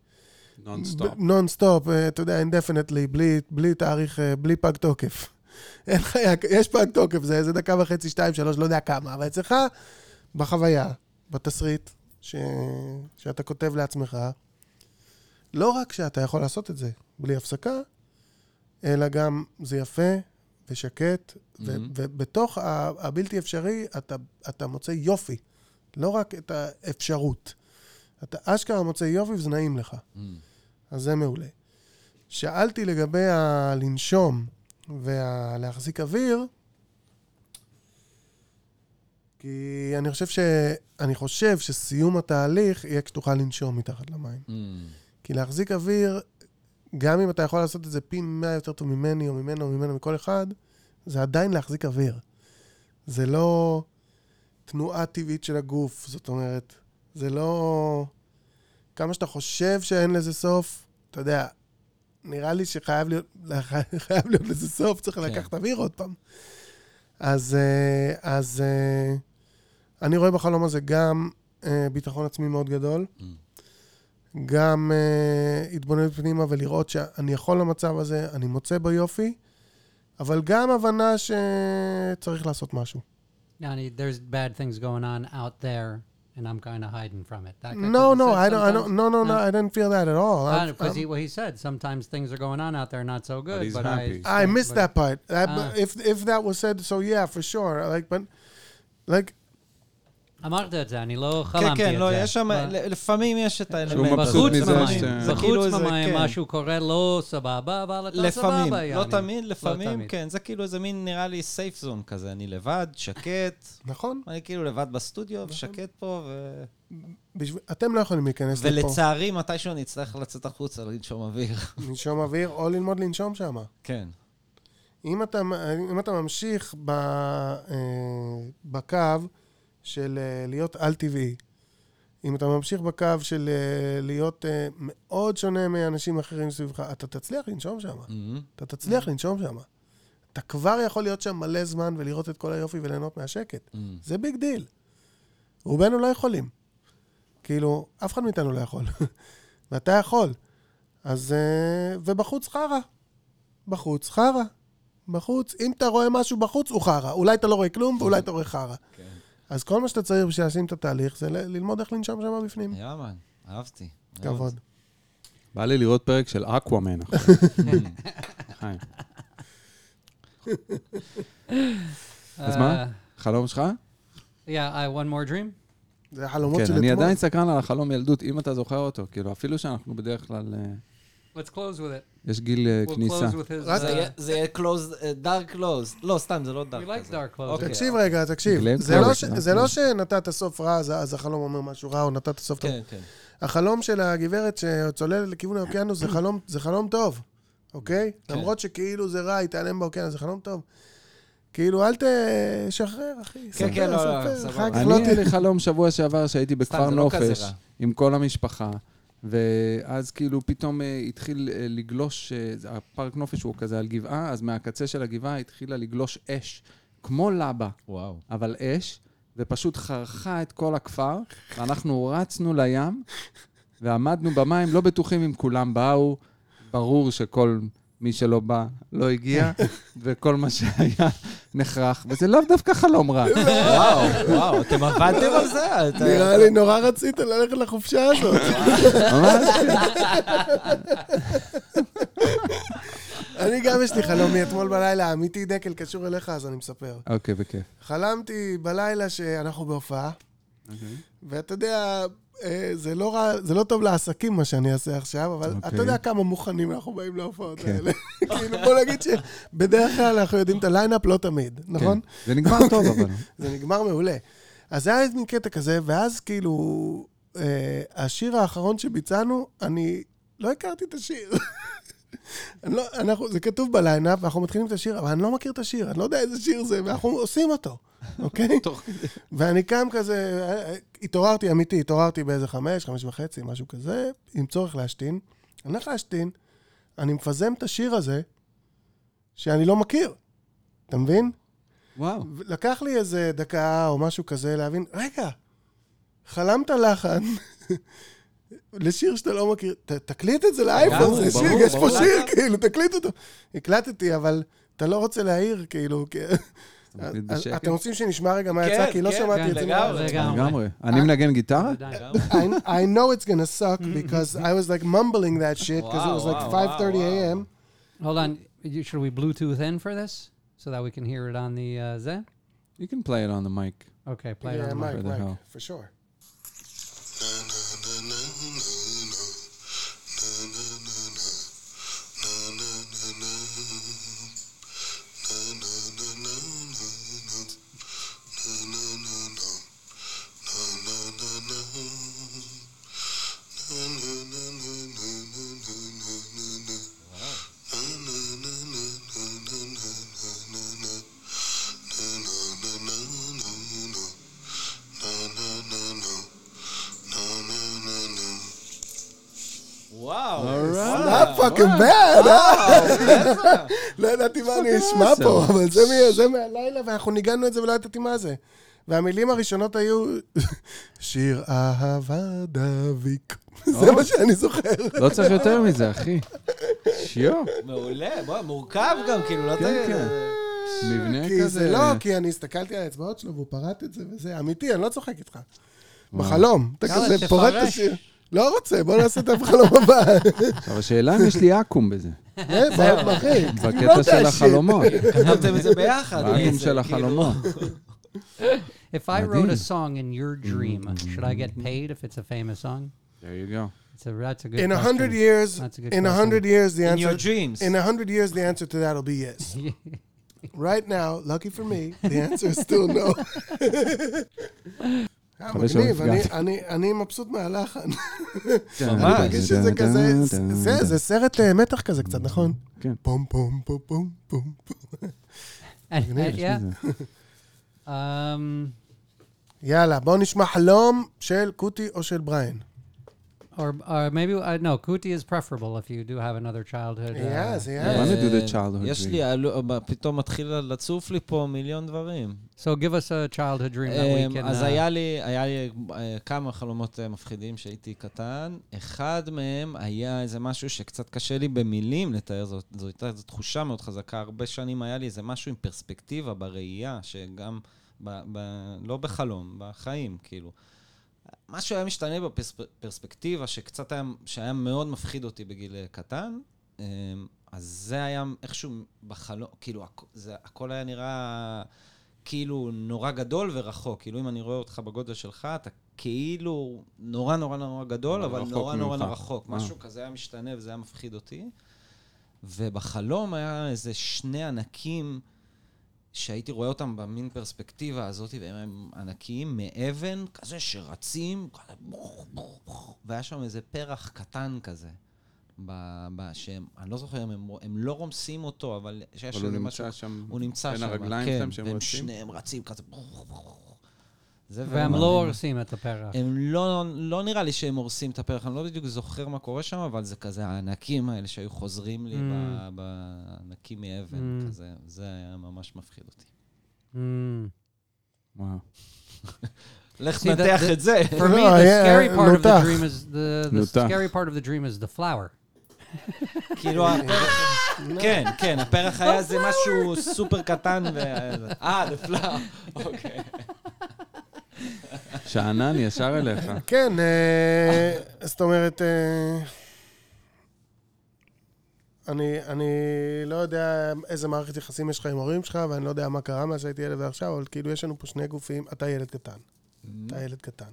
Speaker 1: נונסטופ.
Speaker 4: נונסטופ, אה, אתה יודע, indefinitely, בלי, בלי תאריך, אה, בלי פג תוקף. *laughs* אין חיה, יש פג תוקף, זה איזה דקה וחצי, שתיים, שלוש, לא יודע כמה, אבל אצלך, בחוויה, בתסריט, ש... שאתה כותב לעצמך, לא רק שאתה יכול לעשות את זה בלי הפסקה, אלא גם זה יפה ושקט, ו-
Speaker 5: Mhm.
Speaker 4: ובתוך הבלתי אפשרי אתה, אתה מוצא יופי, לא רק את האפשרות. אתה אשכרה מוצא יופי וזה נעים לך.
Speaker 5: Mm.
Speaker 4: אז זה מעולה. שאלתי לגבי הלנשום ולהחזיק אוויר, כי אני חושב, ש... אני חושב שסיום התהליך יהיה כשתוכל לנשום מתחת למים.
Speaker 5: Mm.
Speaker 4: כי להחזיק אוויר, גם אם אתה יכול לעשות את זה פי מאה יותר טוב ממני או ממנו או ממנו, מכל אחד, זה עדיין להחזיק אוויר. זה לא תנועה טבעית של הגוף, זאת אומרת, זה לא... כמה שאתה חושב שאין לזה סוף, אתה יודע, נראה לי שחייב להיות, *laughs* חייב להיות לזה סוף, צריך
Speaker 5: כן.
Speaker 4: לקחת אוויר עוד פעם. אז, אה, אז אה, אני רואה בחלום הזה גם אה, ביטחון עצמי מאוד גדול,
Speaker 5: Mm.
Speaker 4: גם התבוננות פנימה ולראות שאני יכול למצב הזה, אני מוצא בו יופי, אבל גם הבנה שצריך לעשות משהו.
Speaker 3: Yanni, there's bad things going on out there, and I'm kind of hiding from it. That,
Speaker 4: No, no, I don't, I don't, no, no, no, I didn't feel that at all.
Speaker 3: Because he, well, he said sometimes things are going on out there not so good.
Speaker 1: he's
Speaker 3: but
Speaker 1: happy.
Speaker 3: I,
Speaker 4: I missed
Speaker 3: but-
Speaker 4: that part. That-
Speaker 3: Ah.
Speaker 4: if if that was said, so yeah, for sure. Like, but like,
Speaker 3: אמרת את זה, אני לא
Speaker 5: כן,
Speaker 3: חלמתי את
Speaker 5: כן,
Speaker 3: זה.
Speaker 5: לא, יש שם, לפעמים יש את האלמנט
Speaker 1: שהוא. מבסוט מזה ש-
Speaker 5: זה כאילו
Speaker 3: בחוץ
Speaker 5: איזה-
Speaker 3: במים
Speaker 5: כן.
Speaker 3: משהו קורה לא סבבה, אבל אתה סבבה,
Speaker 5: לפעמים, לא
Speaker 3: יעני.
Speaker 5: תמיד, לפעמים,
Speaker 3: תמיד.
Speaker 5: כן, זה כאילו איזה מין, נראה לי, סייף זון כזה, אני לבד, שקט,
Speaker 4: נכון?
Speaker 5: אני כאילו לבד בסטודיו, ושקט פה, ו...
Speaker 4: בשביל, אתם לא יכולים להיכנס לפה,
Speaker 5: ולצערי, מתישהו אני אצטרך לצאת החוצה, לנשום אוויר. *laughs*
Speaker 4: לנשום אוויר או ללמוד לנשום שם.
Speaker 5: כן.
Speaker 4: אם אתה, אם אתה ממשיך ב, אה, בקו של אה, להיות על-טבעי, אם אתה ממשיך בקו של אה, להיות אה, מאוד שונה מאנשים אחרים סביבך, אתה תצליח לנשום שם.
Speaker 5: Mhm.
Speaker 4: אתה תצליח לנשום שם. אתה כבר יכול להיות שם מלא זמן ולראות את כל היופי וליהנות מהשקט.
Speaker 5: Mhm.
Speaker 4: זה big deal. רובנו לא יכולים. כאילו, אף אחד מאיתנו לא יכול. *laughs* ואתה יכול. אז... ובחוץ חרא. בחוץ חרא. בחוץ, אם אתה רואה משהו בחוץ, הוא חרא. אולי אתה לא רואה כלום, ואולי אתה רואה חרא.
Speaker 5: כן.
Speaker 4: אז כל מה שאתה צריך בשביל להשלים את התהליך, זה ללמוד איך לנשום שם בפנים.
Speaker 5: yeah man, אהבתי.
Speaker 4: כבוד.
Speaker 1: בא לי לראות פרק של אקוואמן עכשיו. אז מה? חלום שלך?
Speaker 3: Yeah, I one more dream.
Speaker 4: זה החלומות
Speaker 1: כן,
Speaker 4: של
Speaker 1: אני
Speaker 4: אתמול.
Speaker 1: עדיין סקרן על החלום ילדות, אם אתה זוכר אותו. כאילו, אפילו שאנחנו בדרך כלל...
Speaker 3: Let's close with it.
Speaker 1: יש גיל אה,
Speaker 3: We'll
Speaker 1: כניסה.
Speaker 3: close
Speaker 5: זה
Speaker 3: uh,
Speaker 5: יהיה- זה יהיה close, דארק קלוז. לא, סתם, זה לא
Speaker 3: we
Speaker 5: דארק.
Speaker 3: like dark clothes.
Speaker 5: אוקיי.
Speaker 4: תקשיב רגע, תקשיב. זה לא ש-? זה לא שנתת סוף רע, אז- אז החלום אומר משהו רע, או נתת סוף טוב.
Speaker 5: כן, כן.
Speaker 4: החלום של הגברת שצוללת לכיוון האוקיינוס זה חלום, זה חלום טוב, אוקיי?
Speaker 5: כן.
Speaker 4: למרות שכאילו זה רע, היא תיעלם באוקיינוס, זה חלום טוב. כאילו, אל תשחרר, אחי.
Speaker 5: כן, כן, לא, לא, סבבה.
Speaker 1: אני,
Speaker 4: לא
Speaker 1: היה לי. חלום שבוע שעבר שהייתי בכפר
Speaker 5: לא
Speaker 1: נופש. עם כל המשפחה, ואז כאילו פתאום אה, התחיל אה, לגלוש, אה, הפארק נופש הוא כזה על גבעה, אז מהקצה של הגבעה התחילה לגלוש אש, כמו לבה,
Speaker 5: וואו.
Speaker 1: אבל אש, ופשוט חרכה את כל הכפר, ואנחנו רצנו לים, ועמדנו במים, לא בטוחים אם כולם באו, ברור שכל מי שלא בא לא הגיע, *laughs* וכל מה שהיה נחרך, וזה לאו דווקא חלום רע. *laughs*
Speaker 5: וואו, וואו, אתם עבדתם על זה?
Speaker 4: נראה לי נורא רצית ללכת לחופשה הזאת. *laughs*
Speaker 1: ממש.
Speaker 4: אני גם יש לי חלום מאתמול בלילה, אמיתי דקל קשור אליך, אז אני מספר.
Speaker 1: אוקיי, בכיף.
Speaker 4: חלמתי בלילה שאנחנו בהופעה, ואתה יודע, זה לא, רע, זה לא טוב לעסקים מה שאני אעשה עכשיו, אבל
Speaker 1: אוקיי.
Speaker 4: אתה יודע כמה מוכנים אנחנו באים להופעות
Speaker 1: כן.
Speaker 4: האלה. *laughs* כאילו, בוא נגיד שבדרך כלל אנחנו יודעים את הליינאפ, לא תמיד, נכון?
Speaker 1: כן. זה נגמר טוב, אבל. *laughs*
Speaker 4: זה נגמר מעולה. אז היה איזה מין קטע כזה, ואז כאילו, אה, השיר האחרון שביצענו, אני לא הכרתי את השיר. *laughs* לא, אנחנו, זה כתוב בליינאפ, ואנחנו מתחילים את השיר, אבל אני לא מכיר את השיר, אני לא יודע איזה שיר זה, ואנחנו עושים אותו, אוקיי? *laughs* ואני קם כזה, התעוררתי, אמיתי, התעוררתי באיזה חמש, חמש וחצי, משהו כזה, עם צורך להשתין. אני הולך להשתין, אני מפזם את השיר הזה, שאני לא מכיר. אתה מבין?
Speaker 1: וואו.
Speaker 4: לקח לי איזה דקה או משהו כזה להבין, רגע, חלמת לחן *laughs* לשיר שאתה לא מכיר, ת, תקליט את זה לאייפון, זה שיר,
Speaker 5: ברור,
Speaker 4: יש פה
Speaker 5: ברור.
Speaker 4: שיר, כאילו, תקליט אותו. הקלטתי, אבל אתה לא רוצה להעיר, כאילו? אתם רוצים שנשמע רגע מה
Speaker 5: כן,
Speaker 4: יצא? כי לא
Speaker 5: כן,
Speaker 4: שמעתי
Speaker 3: כן,
Speaker 4: את זה.
Speaker 5: לגמרי.
Speaker 1: אני מנגן גיטרה?
Speaker 4: I, know it's gonna suck because I was like mumbling that shit because it was like
Speaker 5: Wow, wow,
Speaker 4: 5:30
Speaker 5: wow.
Speaker 4: a.m.
Speaker 3: Hold on. You- Should we Bluetooth in for this so that we can hear it on the uh?
Speaker 1: You can play it on the mic.
Speaker 3: Okay, play it on the mic.
Speaker 4: For sure. Fucking bad, אה? *laughs* לא ידעתי מה אני אשמע פה, *laughs* אבל זה מה- זה מהלילה, ואנחנו ניגענו את זה ולא ידעתי מה זה. והמילים הראשונות היו, *laughs* שיר אהבה דביק. זה מה שאני זוכר.
Speaker 1: לא צריך יותר מזה, אחי. שיו.
Speaker 5: מעולה, בוא, מורכב גם, כאילו, לא
Speaker 1: כן,
Speaker 5: תגיד...
Speaker 1: כן. מבנה
Speaker 4: כי
Speaker 1: כזה.
Speaker 4: זה לא, כי אני הסתכלתי על האצבעות שלו והוא פרט את זה וזה, אמיתי, אני לא צוחק איתך. בחלום. אתה כזה פורט את. השיר. לא רוצה, בוא נעשה את החלום הבא.
Speaker 1: עכשיו, השאלה אם יש לי עכו"ם בזה.
Speaker 4: אה, בוא, אחי.
Speaker 1: בקטע של החלומות.
Speaker 5: כתבתם את זה ביחד.
Speaker 1: העכו"ם
Speaker 5: זה
Speaker 1: של
Speaker 5: כאילו-
Speaker 1: החלומות.
Speaker 3: If I wrote
Speaker 1: מדהים.
Speaker 3: a song in your dream, should I get paid if it's a famous song?
Speaker 1: There you go.
Speaker 3: It's a, that's a good
Speaker 4: In a
Speaker 3: question.
Speaker 4: hundred years,
Speaker 3: That's a good
Speaker 4: in a
Speaker 3: question.
Speaker 4: hundred years, the
Speaker 5: In your
Speaker 4: answer,
Speaker 5: dreams.
Speaker 4: in a hundred years, the answer to that will be yes. *laughs* Right now, lucky for me, the answer is still no. *laughs* אה,
Speaker 1: שלא
Speaker 4: מגניב, אני-
Speaker 1: נפגעת.
Speaker 4: אני- אני מבסוט מהלחן.
Speaker 1: כן,
Speaker 5: ממש.
Speaker 4: אני מרגיש שזה כזה, זה, זה סרט אה, מתח כזה קצת, נכון?
Speaker 1: כן.
Speaker 4: פום פום פום פום פום.
Speaker 3: Yeah. Um,
Speaker 4: יאללה, בואו נשמע חלום של קוטי או של בריין.
Speaker 3: Or, or maybe, uh, no, Kuti is preferable if you do have another childhood. uh,
Speaker 4: Yes,
Speaker 1: I
Speaker 4: yes.
Speaker 1: wanna do the
Speaker 5: אה,
Speaker 1: childhood
Speaker 5: יש. לי, פתאום מתחיל לצוף לי פה מיליון דברים.
Speaker 3: So give us a childhood dream that we
Speaker 5: אמ,
Speaker 3: can...
Speaker 5: אז
Speaker 3: uh,
Speaker 5: היה לי, היה לי אה, כמה חלומות אה, מפחידים כשהייתי קטן. אחד מהם היה איזה משהו שקצת קשה לי במילים לתאר, זאת, זו הייתה איזו תחושה מאוד חזקה. הרבה שנים היה לי איזה משהו עם פרספקטיבה בראייה, שגם, ב, ב, לא בחלום, בחיים, כאילו. משהו היה משתנה בפרספקטיבה שקצת היה, שהיה מאוד מפחיד אותי בגיל אה, קטן. אמ, אז זה היה איכשהו בחלום, כאילו, זה, הכל היה נראה כאילו נורא גדול ורחוק. כאילו, אם אני רואה אותך בגודל שלך, אתה כאילו נורא נורא נורא גדול,
Speaker 1: אבל
Speaker 5: נורא נורא. נורא רחוק.
Speaker 1: אה.
Speaker 5: משהו כזה היה משתנה וזה היה מפחיד אותי. ובחלום היה איזה שני ענקים שהייתי רואה אותם במין פרספקטיבה הזאת, והם ענקיים מאבן, כזה שרצים, כזה והיה שם איזה פרח קטן כזה. ב, שהם, אני לא זוכר אם הם, הם לא רומסים אותו, אבל שיש
Speaker 1: אבל הוא
Speaker 5: איזה
Speaker 1: נמצא
Speaker 5: משהו...
Speaker 1: שם
Speaker 5: הוא נמצא
Speaker 1: בין
Speaker 5: שם,
Speaker 1: הרגליים
Speaker 5: כן,
Speaker 1: שלהם שהם
Speaker 5: והם
Speaker 1: רצים.
Speaker 5: שניהם רצים כזה... זה
Speaker 3: והם
Speaker 5: והם-
Speaker 3: לא הורסים את הפרח.
Speaker 5: הם לא, לא נראה לי שהם הורסים את הפרח, אני לא בדיוק זוכר מה קורה שם, אבל זה כזה הענקים האלה שהיו חוזרים לי,
Speaker 3: Mm.
Speaker 5: בענקים מאבן,
Speaker 3: Mm.
Speaker 5: כזה, זה היה ממש מפחיד אותי.
Speaker 3: Mm.
Speaker 1: וואו. *laughs*
Speaker 5: לך תנתח את זה.
Speaker 3: For me,
Speaker 4: No,
Speaker 3: the
Speaker 4: yeah,
Speaker 3: scary part of the
Speaker 4: נותח.
Speaker 3: dream is the, the
Speaker 1: נותח.
Speaker 3: scary part of the dream is the flower.
Speaker 5: כאילו, הפרח... כן, כן, הפרח היה איזה משהו סופר קטן ו... אה, זה פלאר. אוקיי.
Speaker 1: שאנן ישר אליך.
Speaker 4: כן, אה, זאת אומרת, אה, אני, אני לא יודע איזה מערכת יחסים יש לך עם ההורים שלך, ואני לא יודע מה קרה מאז שהייתי ילד ועכשיו, אבל כאילו יש לנו פה שני גופים, אתה ילד קטן, אתה ילד קטן.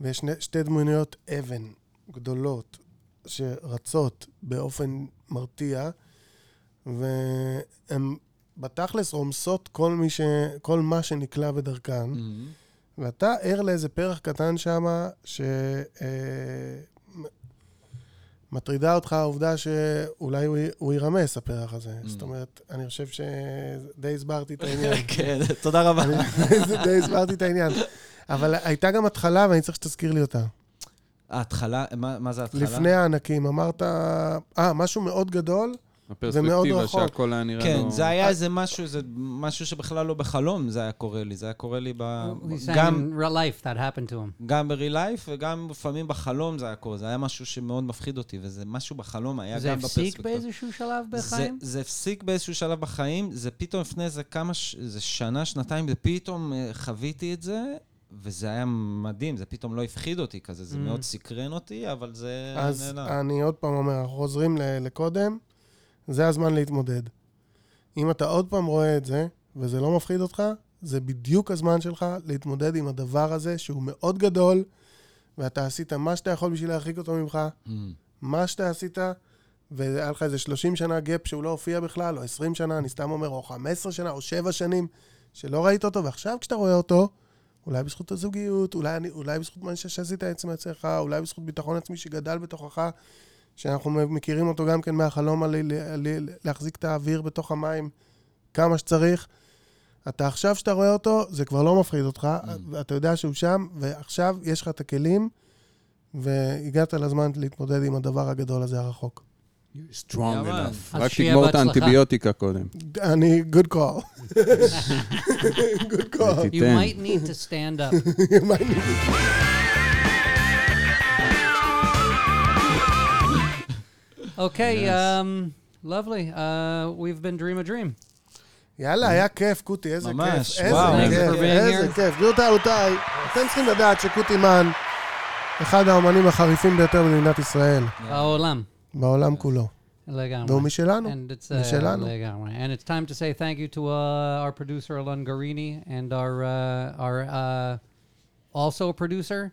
Speaker 4: ויש שתי דמויות אבן גדולות שרצות באופן מרתיע, והן בתכלס רומסות כל, מי ש, כל מה שנקלע בדרכן. ואתה ער לאיזה פרח קטן שם, שמטרידה אותך העובדה שאולי הוא, י- הוא יירמס, הפרח הזה.
Speaker 5: Mm.
Speaker 4: זאת אומרת, אני חושב שדי הסברתי את *laughs* העניין.
Speaker 5: כן, תודה רבה.
Speaker 4: די הסברתי את העניין. אבל הייתה גם התחלה, ואני צריך שתזכיר לי אותה.
Speaker 5: ההתחלה, מה מה זה ההתחלה?
Speaker 4: לפני הענקים, אמרת, אה, משהו מאוד גדול,
Speaker 1: הפרספקטיבה
Speaker 4: רחוק.
Speaker 1: שהכל היה נראה
Speaker 5: כן,
Speaker 1: לו...
Speaker 5: זה היה איזה משהו, זה משהו שבכלל לא בחלום זה היה קורה לי, זה היה קורה לי ב... גם,
Speaker 3: in real life that happened to him.
Speaker 5: גם ב-real life וגם לפעמים בחלום זה היה קורה, זה היה משהו שמאוד מפחיד אותי, וזה משהו בחלום היה
Speaker 3: זה
Speaker 5: גם
Speaker 3: הפסיק
Speaker 5: בפרספקטיבה.
Speaker 3: באיזשהו שלב
Speaker 5: זה,
Speaker 3: בחיים?
Speaker 5: זה הפסיק באיזשהו שלב בחיים, זה פתאום לפני איזה כמה, ש- איזה שנה, שנתיים, ופתאום אה, חוויתי את זה, וזה היה מדהים, זה פתאום לא הפחיד אותי כזה, זה
Speaker 3: Mm.
Speaker 5: מאוד סקרן אותי, אבל זה
Speaker 4: אז
Speaker 5: נעלם.
Speaker 4: אני עוד פעם אומר, אנחנו חוזרים לקודם, זה הזמן להתמודד. אם אתה עוד פעם רואה את זה, וזה לא מפחיד אותך, זה בדיוק הזמן שלך להתמודד עם הדבר הזה, שהוא מאוד גדול, ואתה עשית מה שאתה יכול בשביל להרחיק אותו ממך,
Speaker 5: Mm.
Speaker 4: מה שאתה עשית, והיה לך איזה 30 שנה גאפ שהוא לא הופיע בכלל, או 20 שנה, אני סתם אומר, או 15 שנה, או 7 שנים, שלא ראית אותו, ועכשיו כשאתה רואה אותו, אולי בזכות הזוגיות, אולי, אני, אולי בזכות מה שעשית עצם עצמך, אולי בזכות ביטחון עצמי שגדל בתוכך, שאנחנו מכירים אותו גם כן מהחלום על להחזיק את האוויר בתוך המים כמה שצריך. אתה עכשיו שאתה רואה אותו, זה כבר לא מפחיד אותך, ואתה יודע שהוא שם, ועכשיו יש לך את הכלים, והגעת לזמן להתמודד עם הדבר הגדול הזה הרחוק.
Speaker 1: Strong enough. רק תגמור את. האנטיביוטיקה קודם.
Speaker 4: אני, good call. *laughs* good call.
Speaker 3: You might need to stand up. *laughs* Okay, um, lovely. Uh, we've been Dream a Dream.
Speaker 4: יאללה, היה כיף, קוטי, איזה
Speaker 5: ממש,
Speaker 4: כיף.
Speaker 5: וואו.
Speaker 4: איזה
Speaker 3: Thanks
Speaker 4: כיף. גבירותיי, רבותיי, אתם צריכים לדעת שקוטי מן, אחד האומנים החריפים ביותר במדינת ישראל,
Speaker 3: בעולם.
Speaker 4: בעולם כולו.
Speaker 3: לגמרי.
Speaker 4: והוא משלנו.
Speaker 3: And it's uh,
Speaker 4: משלנו.
Speaker 3: לגמרי. And it's time to say thank you to uh, our producer Alon Garini and our uh, our uh, also producer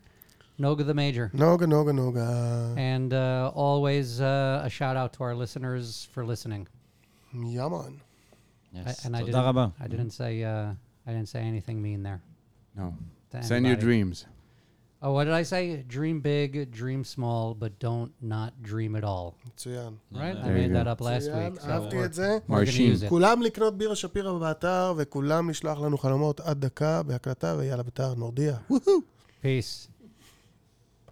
Speaker 3: Noga the Major.
Speaker 4: נוגה, נוגה, נוגה.
Speaker 3: And uh, always uh, a shout out to our listeners for listening.
Speaker 4: יאמן.
Speaker 5: Yes,
Speaker 3: I- and I
Speaker 5: תודה
Speaker 3: didn't,
Speaker 5: רבה.
Speaker 3: I didn't say uh, I didn't say anything mean there.
Speaker 1: No.
Speaker 3: to
Speaker 1: Send your
Speaker 3: anybody.
Speaker 1: dreams.
Speaker 3: Oh, what did I say? Dream big, dream small, but don't not dream at all.
Speaker 4: מצוין.
Speaker 3: Right? I
Speaker 1: There you
Speaker 3: made
Speaker 1: go.
Speaker 3: that up last
Speaker 4: מצוין,
Speaker 3: week. So
Speaker 4: אהבתי
Speaker 3: we're,
Speaker 4: את זה.
Speaker 3: we're gonna
Speaker 1: מרשים.
Speaker 3: use it.
Speaker 4: כולם לקנות בירה שפירא באתר, וכולם לשלוח לנו חלומות עד דקה בהקלטה, ויאללה, ביתר, נורדיה.
Speaker 3: Peace.